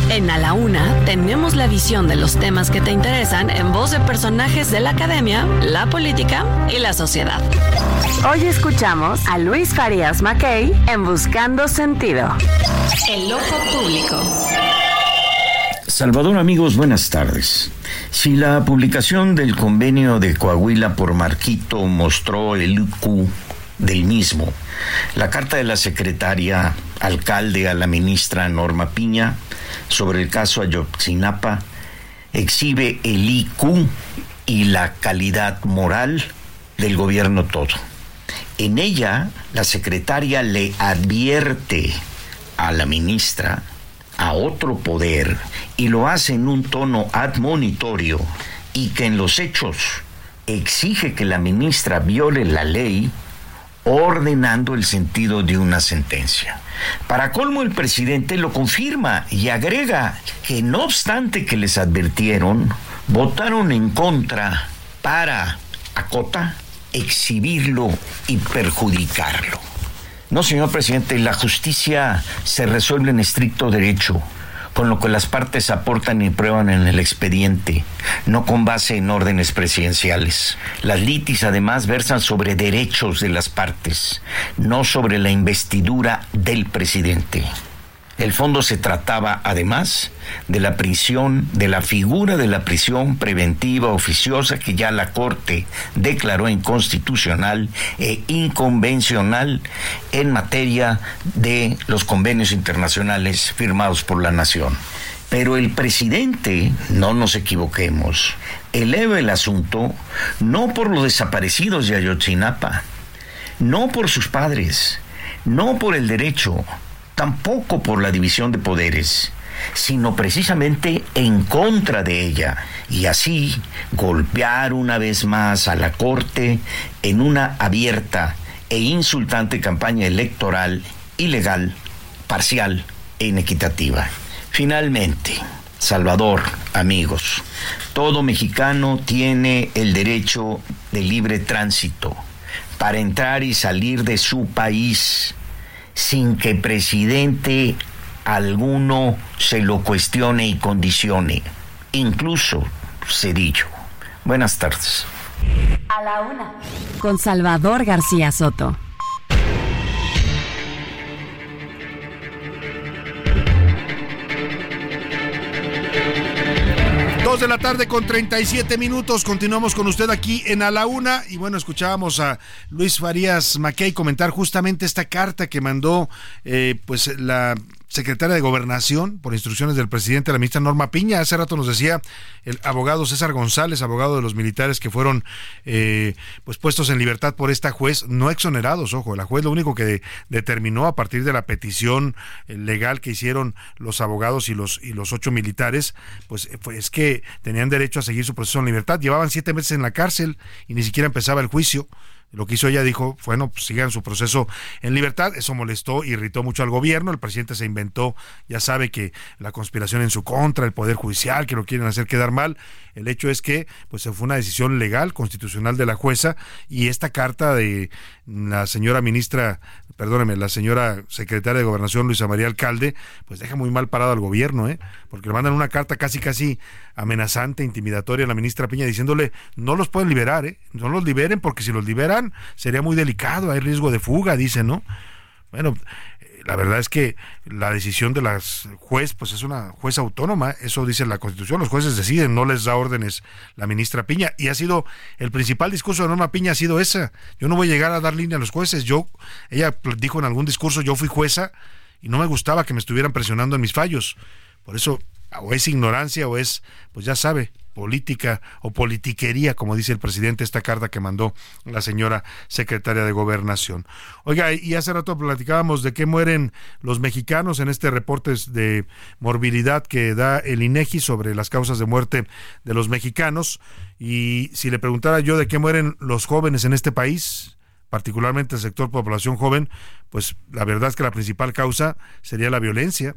En A la Una tenemos la visión de los temas que te interesan en voz de personajes de la academia, la política y la sociedad. Hoy escuchamos a Luis Farías Mackey en Buscando Sentido. El ojo público. Salvador amigos, buenas tardes. Si la publicación del convenio de Coahuila por Marquito mostró el IQ del mismo, la carta de la secretaria alcalde a la ministra Norma Piña sobre el caso Ayotzinapa exhibe el IQ y la calidad moral del gobierno todo. En ella, la secretaria le advierte a la ministra, a otro poder, y lo hace en un tono admonitorio, y que en los hechos exige que la ministra viole la ley ordenando el sentido de una sentencia. Para colmo, el presidente lo confirma y agrega que no obstante que les advirtieron, votaron en contra para, acota, exhibirlo y perjudicarlo. No, señor presidente, la justicia se resuelve en estricto derecho con lo que las partes aportan y prueban en el expediente, no con base en órdenes presidenciales. Las litis además versan sobre derechos de las partes, no sobre la investidura del presidente. El fondo se trataba, además, de la prisión, de la figura de la prisión preventiva oficiosa que ya la Corte declaró inconstitucional e inconvencional en materia de los convenios internacionales firmados por la nación. Pero el presidente, no nos equivoquemos, eleva el asunto no por los desaparecidos de Ayotzinapa, no por sus padres, no por el derecho, tampoco por la división de poderes, sino precisamente en contra de ella, y así golpear una vez más a la Corte en una abierta e insultante campaña electoral ilegal, parcial e inequitativa. Finalmente, Salvador, amigos, todo mexicano tiene el derecho de libre tránsito para entrar y salir de su país sin que presidente alguno se lo cuestione y condicione, incluso Cedillo. Buenas tardes. A la una. Con Salvador García Soto. Dos de la tarde con 37 minutos. Continuamos con usted aquí en A la Una. Y bueno, escuchábamos a Luis Farías Mackey comentar justamente esta carta que mandó eh, pues la secretaria de Gobernación, por instrucciones del presidente, la ministra Norma Piña. Hace rato nos decía el abogado César González, abogado de los militares que fueron eh, pues puestos en libertad por esta juez, no exonerados, ojo, la juez lo único que determinó a partir de la petición eh, legal que hicieron los abogados y los, y los ocho militares, pues es que tenían derecho a seguir su proceso en libertad. Llevaban siete meses en la cárcel y ni siquiera empezaba el juicio. Lo que hizo ella dijo, bueno, pues sigan su proceso en libertad. Eso molestó, irritó mucho al gobierno. El presidente se inventó, ya sabe que la conspiración en su contra, el Poder Judicial, que lo quieren hacer quedar mal. El hecho es que pues fue una decisión legal, constitucional de la jueza y esta carta de la señora ministra, perdóneme, la señora secretaria de Gobernación, Luisa María Alcalde, pues deja muy mal parado al gobierno, ¿eh? porque le mandan una carta casi casi amenazante, intimidatoria a la ministra Piña diciéndole no los pueden liberar, ¿eh? no los liberen porque si los liberan sería muy delicado, hay riesgo de fuga, dice, ¿no? Bueno, la verdad es que la decisión de las juez, pues es una juez autónoma, eso dice la Constitución, los jueces deciden, no les da órdenes la ministra Piña, y ha sido, el principal discurso de Norma Piña ha sido esa, yo no voy a llegar a dar línea a los jueces, yo, ella dijo en algún discurso, yo fui jueza y no me gustaba que me estuvieran presionando en mis fallos, por eso o es ignorancia o es, pues ya sabe, política o politiquería, como dice el presidente, esta carta que mandó la señora secretaria de Gobernación. Oiga, y hace rato platicábamos de qué mueren los mexicanos en este reporte de morbilidad que da el INEGI sobre las causas de muerte de los mexicanos. Y si le preguntara yo de qué mueren los jóvenes en este país, particularmente el sector población joven, pues la verdad es que la principal causa sería la violencia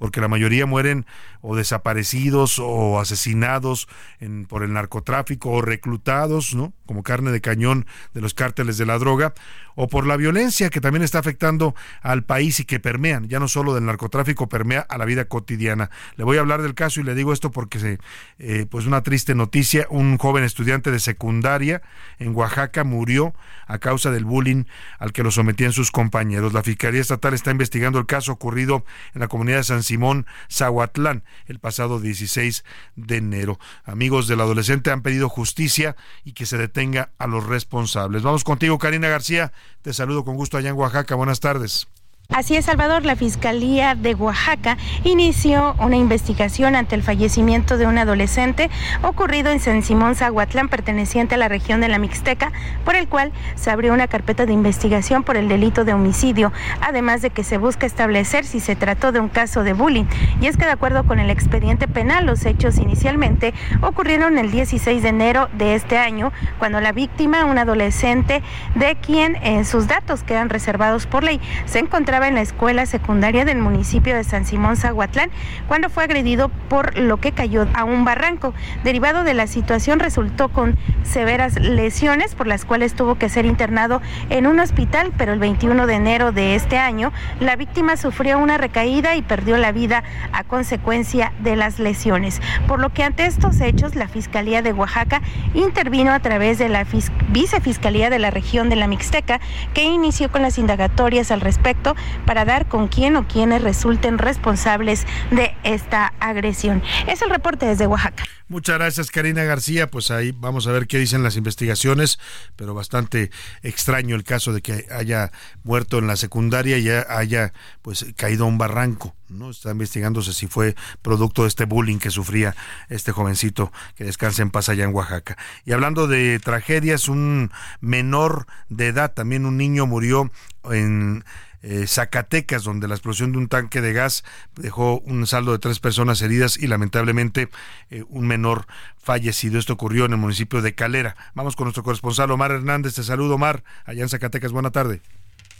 porque la mayoría mueren o desaparecidos o asesinados en, por el narcotráfico o reclutados, ¿no? Como carne de cañón de los cárteles de la droga, o por la violencia que también está afectando al país y que permean, ya no solo del narcotráfico, permea a la vida cotidiana. Le voy a hablar del caso y le digo esto porque, se, eh, pues una triste noticia, un joven estudiante de secundaria en Oaxaca murió a causa del bullying al que lo sometían sus compañeros. La Fiscalía Estatal está investigando el caso ocurrido en la comunidad de San Simón, Zahuatlán, el pasado 16 de enero. Amigos del adolescente han pedido justicia y que se detenga a los responsables. Vamos contigo, Karina García. Te saludo con gusto allá en Oaxaca. Buenas tardes. Así es, Salvador, la Fiscalía de Oaxaca inició una investigación ante el fallecimiento de un adolescente ocurrido en San Simón Zahuatlán, perteneciente a la región de la Mixteca, por el cual se abrió una carpeta de investigación por el delito de homicidio, además de que se busca establecer si se trató de un caso de bullying. Y es que de acuerdo con el expediente penal, los hechos inicialmente ocurrieron el 16 de enero de este año, cuando la víctima, un adolescente de quien en sus datos quedan reservados por ley, se encontraba en la escuela secundaria del municipio de San Simón Zahuatlán cuando fue agredido por lo que cayó a un barranco. Derivado de la situación resultó con severas lesiones por las cuales tuvo que ser internado en un hospital, pero el 21 de enero de este año la víctima sufrió una recaída y perdió la vida a consecuencia de las lesiones. Por lo que ante estos hechos la Fiscalía de Oaxaca intervino a través de la Vicefiscalía de la región de la Mixteca que inició con las indagatorias al respecto para dar con quién o quienes resulten responsables de esta agresión. Es el reporte desde Oaxaca. Muchas gracias, Karina García. Pues ahí vamos a ver qué dicen las investigaciones, pero bastante extraño el caso de que haya muerto en la secundaria y haya pues caído a un barranco. ¿no? Está investigándose si fue producto de este bullying que sufría este jovencito que descansa en paz allá en Oaxaca. Y hablando de tragedias, un menor de edad, también un niño murió en eh, Zacatecas, donde la explosión de un tanque de gas dejó un saldo de tres personas heridas y lamentablemente eh, un menor fallecido. Esto ocurrió en el municipio de Calera. Vamos con nuestro corresponsal Omar Hernández. Te saludo, Omar, allá en Zacatecas. Buena tarde.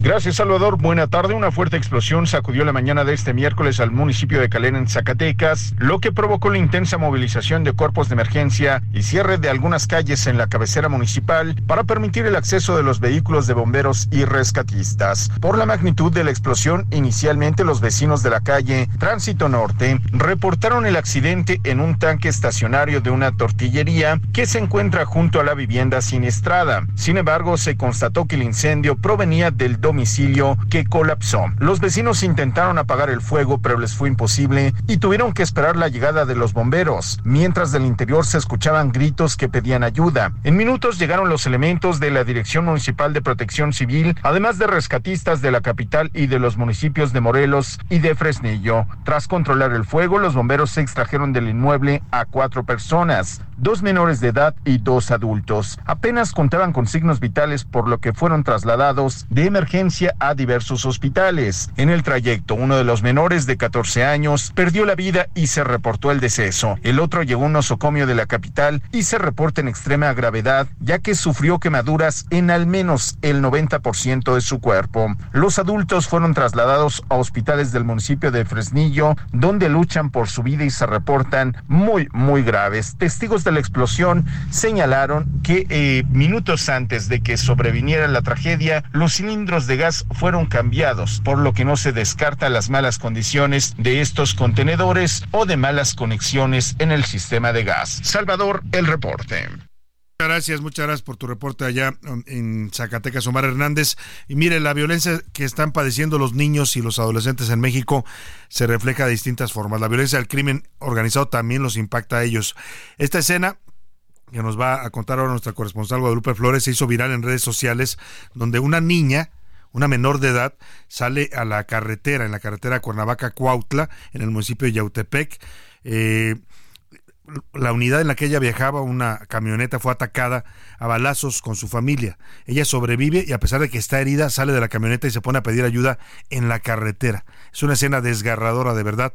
Gracias, Salvador. Buena tarde. Una fuerte explosión sacudió la mañana de este miércoles al municipio de Calera, en Zacatecas, lo que provocó la intensa movilización de cuerpos de emergencia y cierre de algunas calles en la cabecera municipal para permitir el acceso de los vehículos de bomberos y rescatistas. Por la magnitud de la explosión, inicialmente los vecinos de la calle Tránsito Norte reportaron el accidente en un tanque estacionario de una tortillería que se encuentra junto a la vivienda siniestrada. Sin embargo, se constató que el incendio provenía del que colapsó. Los vecinos intentaron apagar el fuego, pero les fue imposible y tuvieron que esperar la llegada de los bomberos, mientras del interior se escuchaban gritos que pedían ayuda. En minutos llegaron los elementos de la Dirección Municipal de Protección Civil, además de rescatistas de la capital y de los municipios de Morelos y de Fresnillo. Tras controlar el fuego, los bomberos se extrajeron del inmueble a cuatro personas, dos menores de edad y dos adultos. Apenas contaban con signos vitales por lo que fueron trasladados de emergencia a diversos hospitales. En el trayecto, uno de los menores de 14 años perdió la vida y se reportó el deceso. El otro llegó a un nosocomio de la capital y se reporta en extrema gravedad, ya que sufrió quemaduras en al menos el 90% de su cuerpo. Los adultos fueron trasladados a hospitales del municipio de Fresnillo, donde luchan por su vida y se reportan muy, muy graves. Testigos de la explosión señalaron que eh, minutos antes de que sobreviniera la tragedia, los cilindros de gas fueron cambiados, por lo que no se descarta las malas condiciones de estos contenedores o de malas conexiones en el sistema de gas. Salvador, el reporte. Muchas gracias, muchas gracias por tu reporte allá en Zacatecas, Omar Hernández. Y mire, la violencia que están padeciendo los niños y los adolescentes en México se refleja de distintas formas. La violencia del crimen organizado también los impacta a ellos. Esta escena que nos va a contar ahora nuestra corresponsal Guadalupe Flores se hizo viral en redes sociales, donde una niña, una menor de edad, sale a la carretera, en la carretera Cuernavaca-Cuautla, en el municipio de Yautepec. Eh, la unidad en la que ella viajaba, una camioneta, fue atacada a balazos con su familia. Ella sobrevive y a pesar de que está herida, sale de la camioneta y se pone a pedir ayuda en la carretera. Es una escena desgarradora de verdad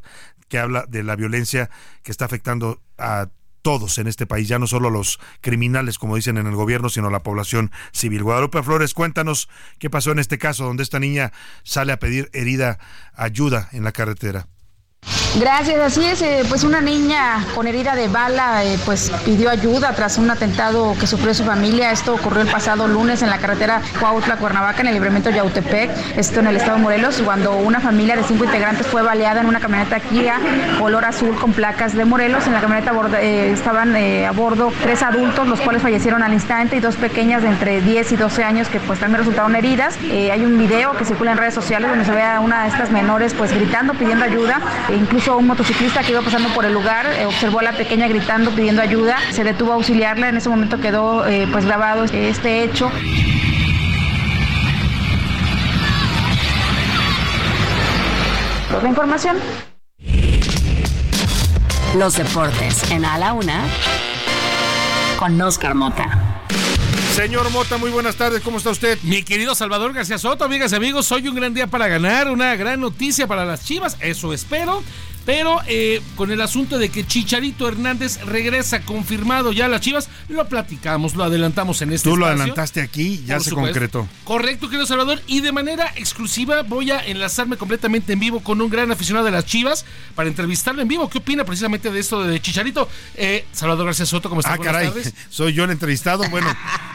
que habla de la violencia que está afectando a todos en este país, ya no solo los criminales, como dicen en el gobierno, sino la población civil. Guadalupe Flores, cuéntanos qué pasó en este caso, donde esta niña sale a pedir herida ayuda en la carretera. Gracias, así es, eh, pues una niña con herida de bala eh, pues pidió ayuda tras un atentado que sufrió su familia. Esto ocurrió el pasado lunes en la carretera Cuautla Cuernavaca en el libramiento Yautepec, esto en el estado de Morelos, cuando una familia de cinco integrantes fue baleada en una camioneta Kia color azul con placas de Morelos. En la camioneta eh, estaban a bordo tres adultos, los cuales fallecieron al instante y dos pequeñas de entre 10 y 12 años que pues también resultaron heridas. hay un video que circula en redes sociales donde se ve a una de estas menores pues gritando, pidiendo ayuda. Incluso un motociclista que iba pasando por el lugar eh, observó a la pequeña gritando, pidiendo ayuda, se detuvo a auxiliarla, en ese momento quedó eh, pues grabado este hecho. Pues la información. Los deportes en A la Una con Oscar Mota. Señor Mota, muy buenas tardes, ¿cómo está usted? Mi querido Salvador García Soto, amigas y amigos, hoy un gran día para ganar, una gran noticia para las Chivas, eso espero. Pero eh, con el asunto de que Chicharito Hernández regresa confirmado ya a las Chivas, lo platicamos, lo adelantamos en este Tú lo adelantaste aquí, ya se concretó. Correcto, querido Salvador. Y de manera exclusiva voy a enlazarme completamente en vivo con un gran aficionado de las Chivas para entrevistarlo en vivo. ¿Qué opina precisamente de esto de Chicharito? Eh, Salvador García Soto, ¿cómo está? Ah, caray, soy yo el entrevistado. Bueno,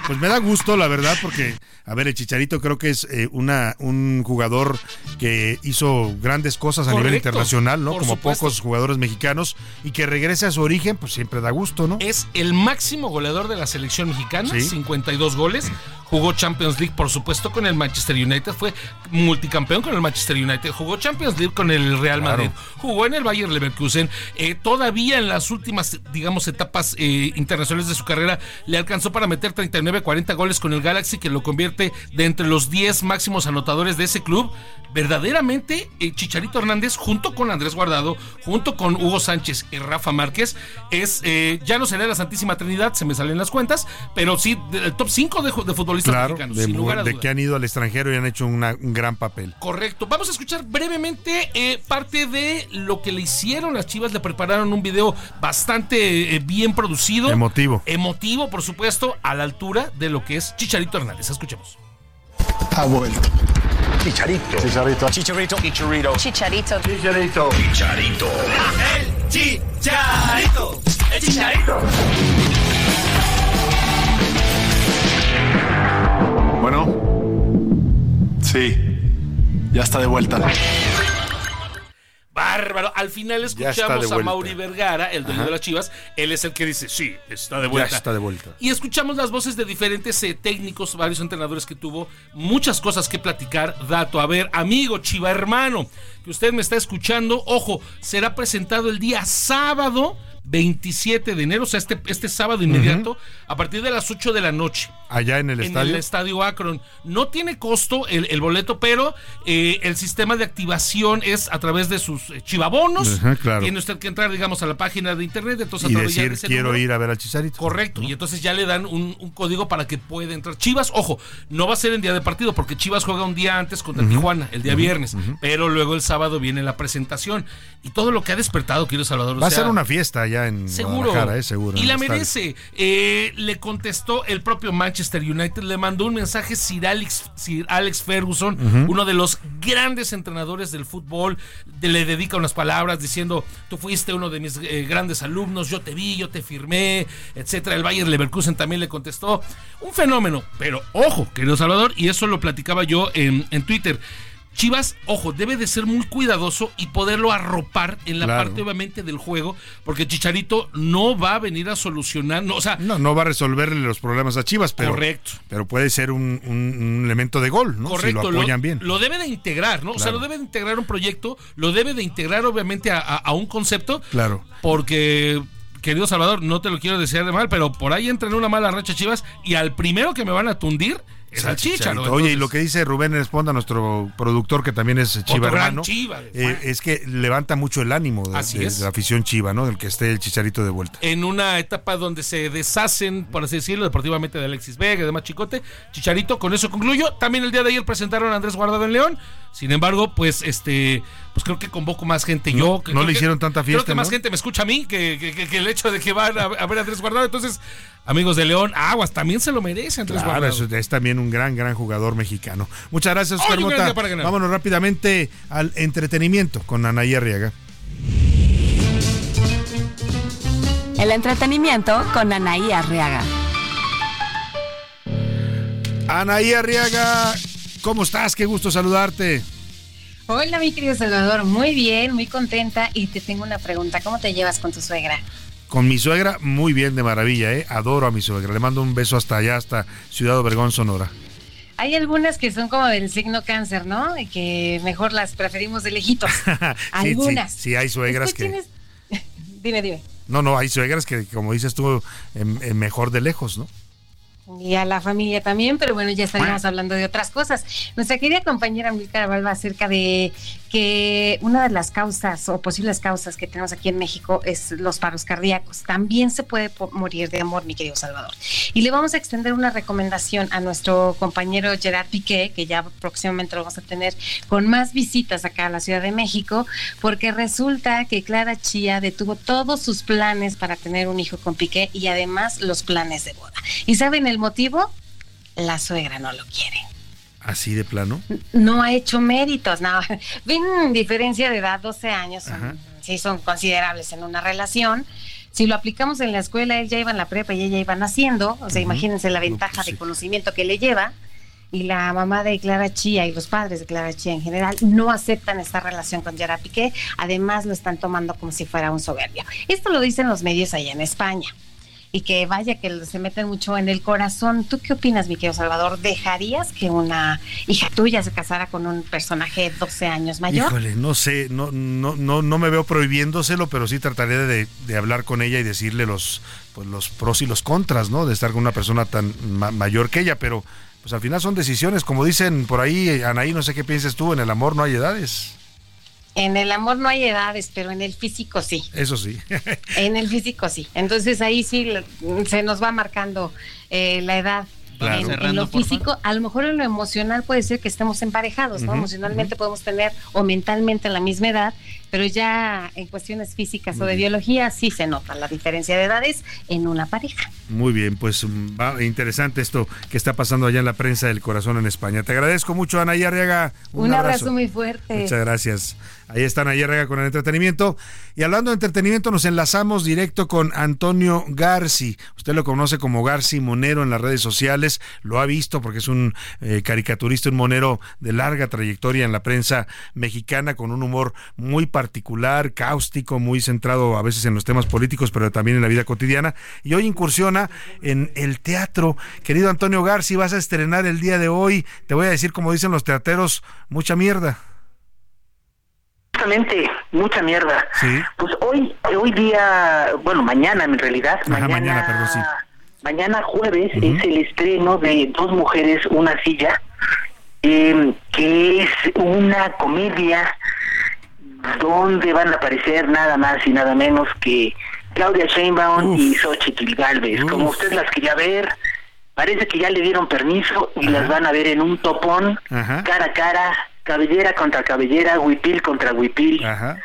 pues me da gusto, la verdad, porque, a ver, el Chicharito creo que es eh, una, un jugador que hizo grandes cosas a nivel internacional, ¿no? Como pocos jugadores mexicanos y que regrese a su origen, pues siempre da gusto, ¿no? Es el máximo goleador de la selección mexicana, 52 goles. Jugó Champions League, por supuesto, con el Manchester United. Fue multicampeón con el Manchester United. Jugó Champions League con el Real Madrid. Jugó en el Bayern Leverkusen. Eh, todavía en las últimas, digamos, etapas eh, internacionales de su carrera, le alcanzó para meter 39, 40 goles con el Galaxy, que lo convierte de entre los 10 máximos anotadores de ese club. Verdaderamente, eh, Chicharito Hernández, junto con Andrés Guardado, junto con Hugo Sánchez y Rafa Márquez, es ya no sería la Santísima Trinidad, se me salen las cuentas, pero sí el top 5 de, de futbolistas claro, de, que han ido al extranjero y han hecho un gran papel. Correcto. Vamos a escuchar brevemente eh, parte de lo que le hicieron las Chivas. Le prepararon un video bastante eh, bien producido. Emotivo. Emotivo, por supuesto, a la altura de lo que es Chicharito Hernández. Escuchemos. Ha vuelto. Chicharito. Chicharito. Chicharito. Chicharito. Chicharito. Chicharito. Chicharito. El Chicharito. El Chicharito. Bueno, sí, ya está de vuelta. Bárbaro. Al final escuchamos a Mauri Vergara, el dueño de las Chivas. Él es el que dice, sí, está de vuelta. Ya está de vuelta. Y escuchamos las voces de diferentes eh, técnicos, varios entrenadores que tuvo muchas cosas que platicar. Dato, a ver, amigo Chiva hermano, que usted me está escuchando, ojo, será presentado el día sábado 27 de enero, o sea, este, este sábado inmediato, a partir de las 8 de la noche. Allá en el estadio. En el estadio Akron. No tiene costo el, boleto, pero eh, el sistema de activación es a través de sus eh, chivabonos. Tiene usted que entrar, digamos, a la página de internet. Entonces, y decir, quiero ir a ver al Chicharito. Correcto. Y entonces ya le dan un, código para que pueda entrar. Chivas, ojo, no va a ser en día de partido, porque Chivas juega un día antes contra Tijuana, el día viernes. Pero luego el sábado viene la presentación. Y todo lo que ha despertado, quiero Salvador. Va a ser una fiesta ya allá en seguro. Guadalajara, ¿eh? seguro. Y la merece. Eh, le contestó el propio Manchester United, le mandó un mensaje Sir Alex, Sir Alex Ferguson, uno de los grandes entrenadores del fútbol, le dedica unas palabras diciendo, tú fuiste uno de mis eh, grandes alumnos, yo te vi, yo te firmé, etcétera. El Bayer Leverkusen también le contestó. Un fenómeno, pero ojo, querido Salvador, y eso lo platicaba yo en, en Twitter. Chivas, ojo, debe de ser muy cuidadoso y poderlo arropar en la Claro. parte obviamente del juego, porque Chicharito no va a venir a solucionar, no, o sea, No, no va a resolverle los problemas a Chivas, pero, Correcto. pero puede ser un, un- un elemento de gol, ¿no? correcto, si lo apoyan bien. lo debe de integrar, ¿no? O sea, lo debe de integrar un proyecto, lo debe de integrar obviamente a, a- a un concepto, Claro. porque querido Salvador, no te lo quiero decir de mal, pero por ahí entra en una mala racha Chivas y al primero que me van a tundir Oye, y lo que dice Rubén Esponda, nuestro productor, que también es Chiva hermano, eh, es que levanta mucho el ánimo de, Así de- es. de la afición Chiva, ¿no? Del que esté el Chicharito de vuelta. en una etapa donde se deshacen, por así decirlo, deportivamente de Alexis Vega y demás Chicote. Chicharito, con eso concluyo. También el día de ayer presentaron a Andrés Guardado en León. Sin embargo, pues este, pues creo que convoco más gente yo. No, que- no creo le que- hicieron tanta Creo fiesta, que más gente me escucha a mí que, que- que- que el hecho de que van a, a ver a Andrés Guardado. Entonces, amigos de León, aguas, también se lo merece Andrés Claro, Guardado. es, es también un gran, gran jugador mexicano. Muchas gracias, Oscar Mota. Vámonos rápidamente al entretenimiento con Anaí Arriaga. El entretenimiento con Anaí Arriaga. Anaí Arriaga, ¿cómo estás? Qué gusto saludarte. Hola, mi querido Salvador. Muy bien, muy contenta. Y te tengo una pregunta. ¿Cómo te llevas con tu suegra? Con mi suegra, muy bien, de maravilla, ¿eh? Adoro a mi suegra. Le mando un beso hasta allá, hasta Ciudad Obregón, Sonora. Hay algunas que son como del signo cáncer, ¿no? Y que mejor las preferimos de lejitos. Sí, Algunas. Sí, sí, hay suegras que... Tienes- Dime, dime. No, no, hay suegras que, como dices tú, em, em, mejor de lejos, ¿no? Y a la familia también, pero bueno, ya estaríamos hablando de otras cosas. Nuestra querida compañera Milka Balba acerca de que una de las causas o posibles causas que tenemos aquí en México es los paros cardíacos. También se puede morir de amor, mi querido Salvador. Y le vamos a extender una recomendación a nuestro compañero Gerard Piqué, que ya próximamente lo vamos a tener con más visitas acá a la Ciudad de México, porque resulta que Clara Chía detuvo todos sus planes para tener un hijo con Piqué y además los planes de boda. ¿Y saben el motivo? La suegra no lo quiere. Así de plano. No ha hecho méritos, no. Ven diferencia de edad, 12 años, son- sí son considerables en una relación. Si lo aplicamos en la escuela, él ya iba en la prepa y ella iba naciendo, o sea, imagínense la ventaja pues de sí. conocimiento que le lleva. Y la mamá de Clara Chía y los padres de Clara Chía en general no aceptan esta relación con Gerard Piqué, además lo están tomando como si fuera un soberbio. Esto lo dicen los medios allá en España y que vaya que se meten mucho en el corazón. ¿Tú qué opinas, mi querido Salvador? ¿Dejarías que una hija tuya se casara con un personaje 12 años mayor? Híjole, no sé, no, no, no, no me veo prohibiéndoselo, pero sí trataré de, de hablar con ella y decirle los, pues, los pros y los contras, ¿no? De estar con una persona tan ma- mayor que ella, pero pues al final son decisiones, como dicen por ahí, Anaí, no sé qué pienses tú, en el amor no hay edades, En el amor no hay edades, pero en el físico sí. eso sí. En el físico sí. Entonces ahí sí se nos va marcando eh, la edad. Claro. En, lo físico, a lo mejor en lo emocional puede ser que estemos emparejados, ¿no? Emocionalmente podemos tener o mentalmente la misma edad, pero ya en cuestiones físicas o de biología sí se nota la diferencia de edades en una pareja. Muy bien, pues mm, va, interesante esto que está pasando allá en la prensa del corazón en España. Te agradezco mucho, Anaí Arriaga. Un, abrazo. muy fuerte. Muchas gracias. Ahí están Anaí Arriaga con el entretenimiento. Y hablando de entretenimiento, nos enlazamos directo con Antonio Garci. Usted lo conoce como Garci Monero en las redes sociales. Lo ha visto porque es un eh, caricaturista, un monero de larga trayectoria en la prensa mexicana, con un humor muy particular, cáustico, muy centrado a veces en los temas políticos, pero también en la vida cotidiana. Y hoy incursiona en el teatro. Querido Antonio Garci, vas a estrenar el día de hoy. Te voy a decir, como dicen los teateros, mucha mierda. Exactamente, mucha mierda. Sí. Pues hoy, hoy día, bueno, mañana en realidad, Ajá, mañana, perdón, sí. mañana jueves es el estreno de Dos Mujeres, Una Silla, eh, que es una comedia donde van a aparecer nada más y nada menos que Claudia Sheinbaum y Xochitl Galvez. Como usted las quería ver, parece que ya le dieron permiso y las van a ver en un topón, Ajá. cara a cara, cabellera contra cabellera, huipil contra huipil. Ajá.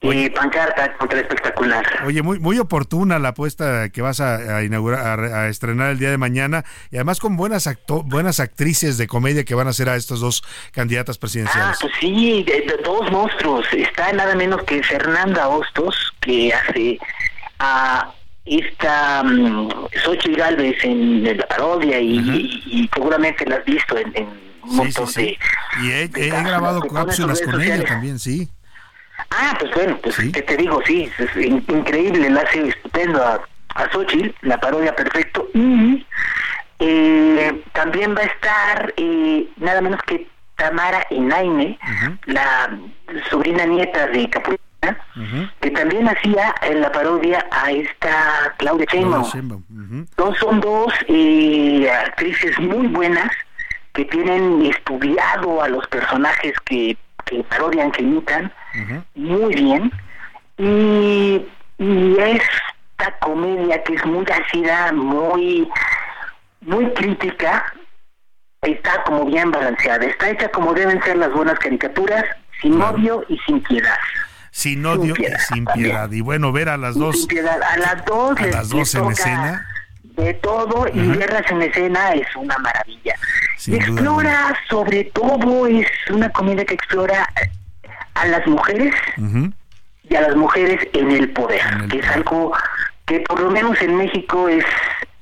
y pancarta contra espectacular. Oye, muy muy oportuna la apuesta que vas a, inaugurar, a, estrenar el día de mañana y además con buenas acto, buenas actrices de comedia que van a ser a estos dos candidatas presidenciales. Ah, pues sí, dos monstruos. Está nada menos que Fernanda Hostos que hace a esta um, Xochitl Galvez en, la parodia y, seguramente la has visto en, un montón de... Y he, grabado cápsulas con ella también, sí. Ah, pues bueno, pues que te digo, sí, es increíble, la hace estupendo a, a Xochitl, la parodia perfecto. Y eh, también va a estar eh, nada menos que Tamara Enaime, la sobrina nieta de Capuchina, que también hacía en la parodia a esta Claudia Sheinbaum. son dos eh, actrices muy buenas que tienen estudiado a los personajes que, que parodian, que imitan, muy bien. Y, y esta comedia que es muy ácida, muy, muy crítica, está como bien balanceada. Está hecha como deben ser las buenas caricaturas, sin odio y sin piedad. Sin odio y sin piedad. Y bueno, ver a las dos. A las dos, a las dos en escena. De todo y verlas en escena es una maravilla. explora, sobre todo, es una comedia que explora a las mujeres y a las mujeres en el poder, que es algo que por lo menos en México es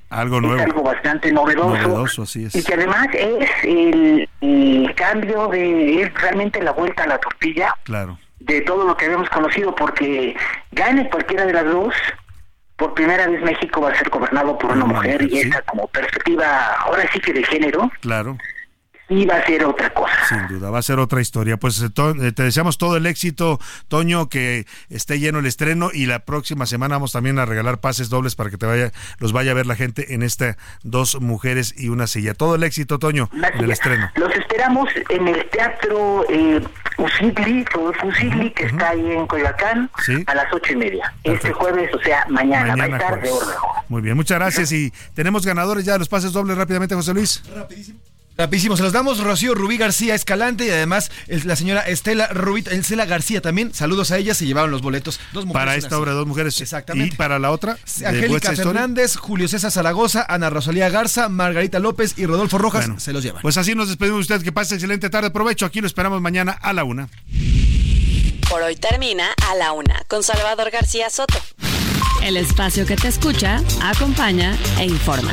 algo nuevo. algo bastante novedoso, y que además es el, cambio de es realmente la vuelta a la tortilla claro. de todo lo que habíamos conocido porque gane cualquiera de las dos por primera vez México va a ser gobernado por una, mujer, y esa como perspectiva ahora sí que de género claro y va a ser otra cosa. Sin duda, va a ser otra historia. Pues eh, eh, te deseamos todo el éxito, Toño, que esté lleno el estreno y la próxima semana vamos también a regalar pases dobles para que te vaya, los vaya a ver la gente en esta dos mujeres y una silla. Todo el éxito, Toño, en el estreno. Los esperamos en el Teatro eh, Usigli, que está ahí en Coyoacán, a las ocho y media. Este jueves, o sea, mañana, va a estar de Muy bien, muchas gracias. Y tenemos ganadores ya de los pases dobles rápidamente, José Luis. Rapidísimo. Rapidísimo, se los damos Rocío Rubí García Escalante y además la señora Estela Rubí, Estela García también. Saludos a ella, se llevaron los boletos. Dos mujeres. Para esta obra, dos mujeres. Exactamente. Y para la otra, Angélica Fernández, Julio César Zaragoza, Ana Rosalía Garza, Margarita López y Rodolfo Rojas se los llevan. Pues así nos despedimos de ustedes. Que pase excelente tarde. Provecho. Aquí lo esperamos mañana a la una. Por hoy termina a la una con Salvador García Soto. El espacio que te escucha, acompaña e informa.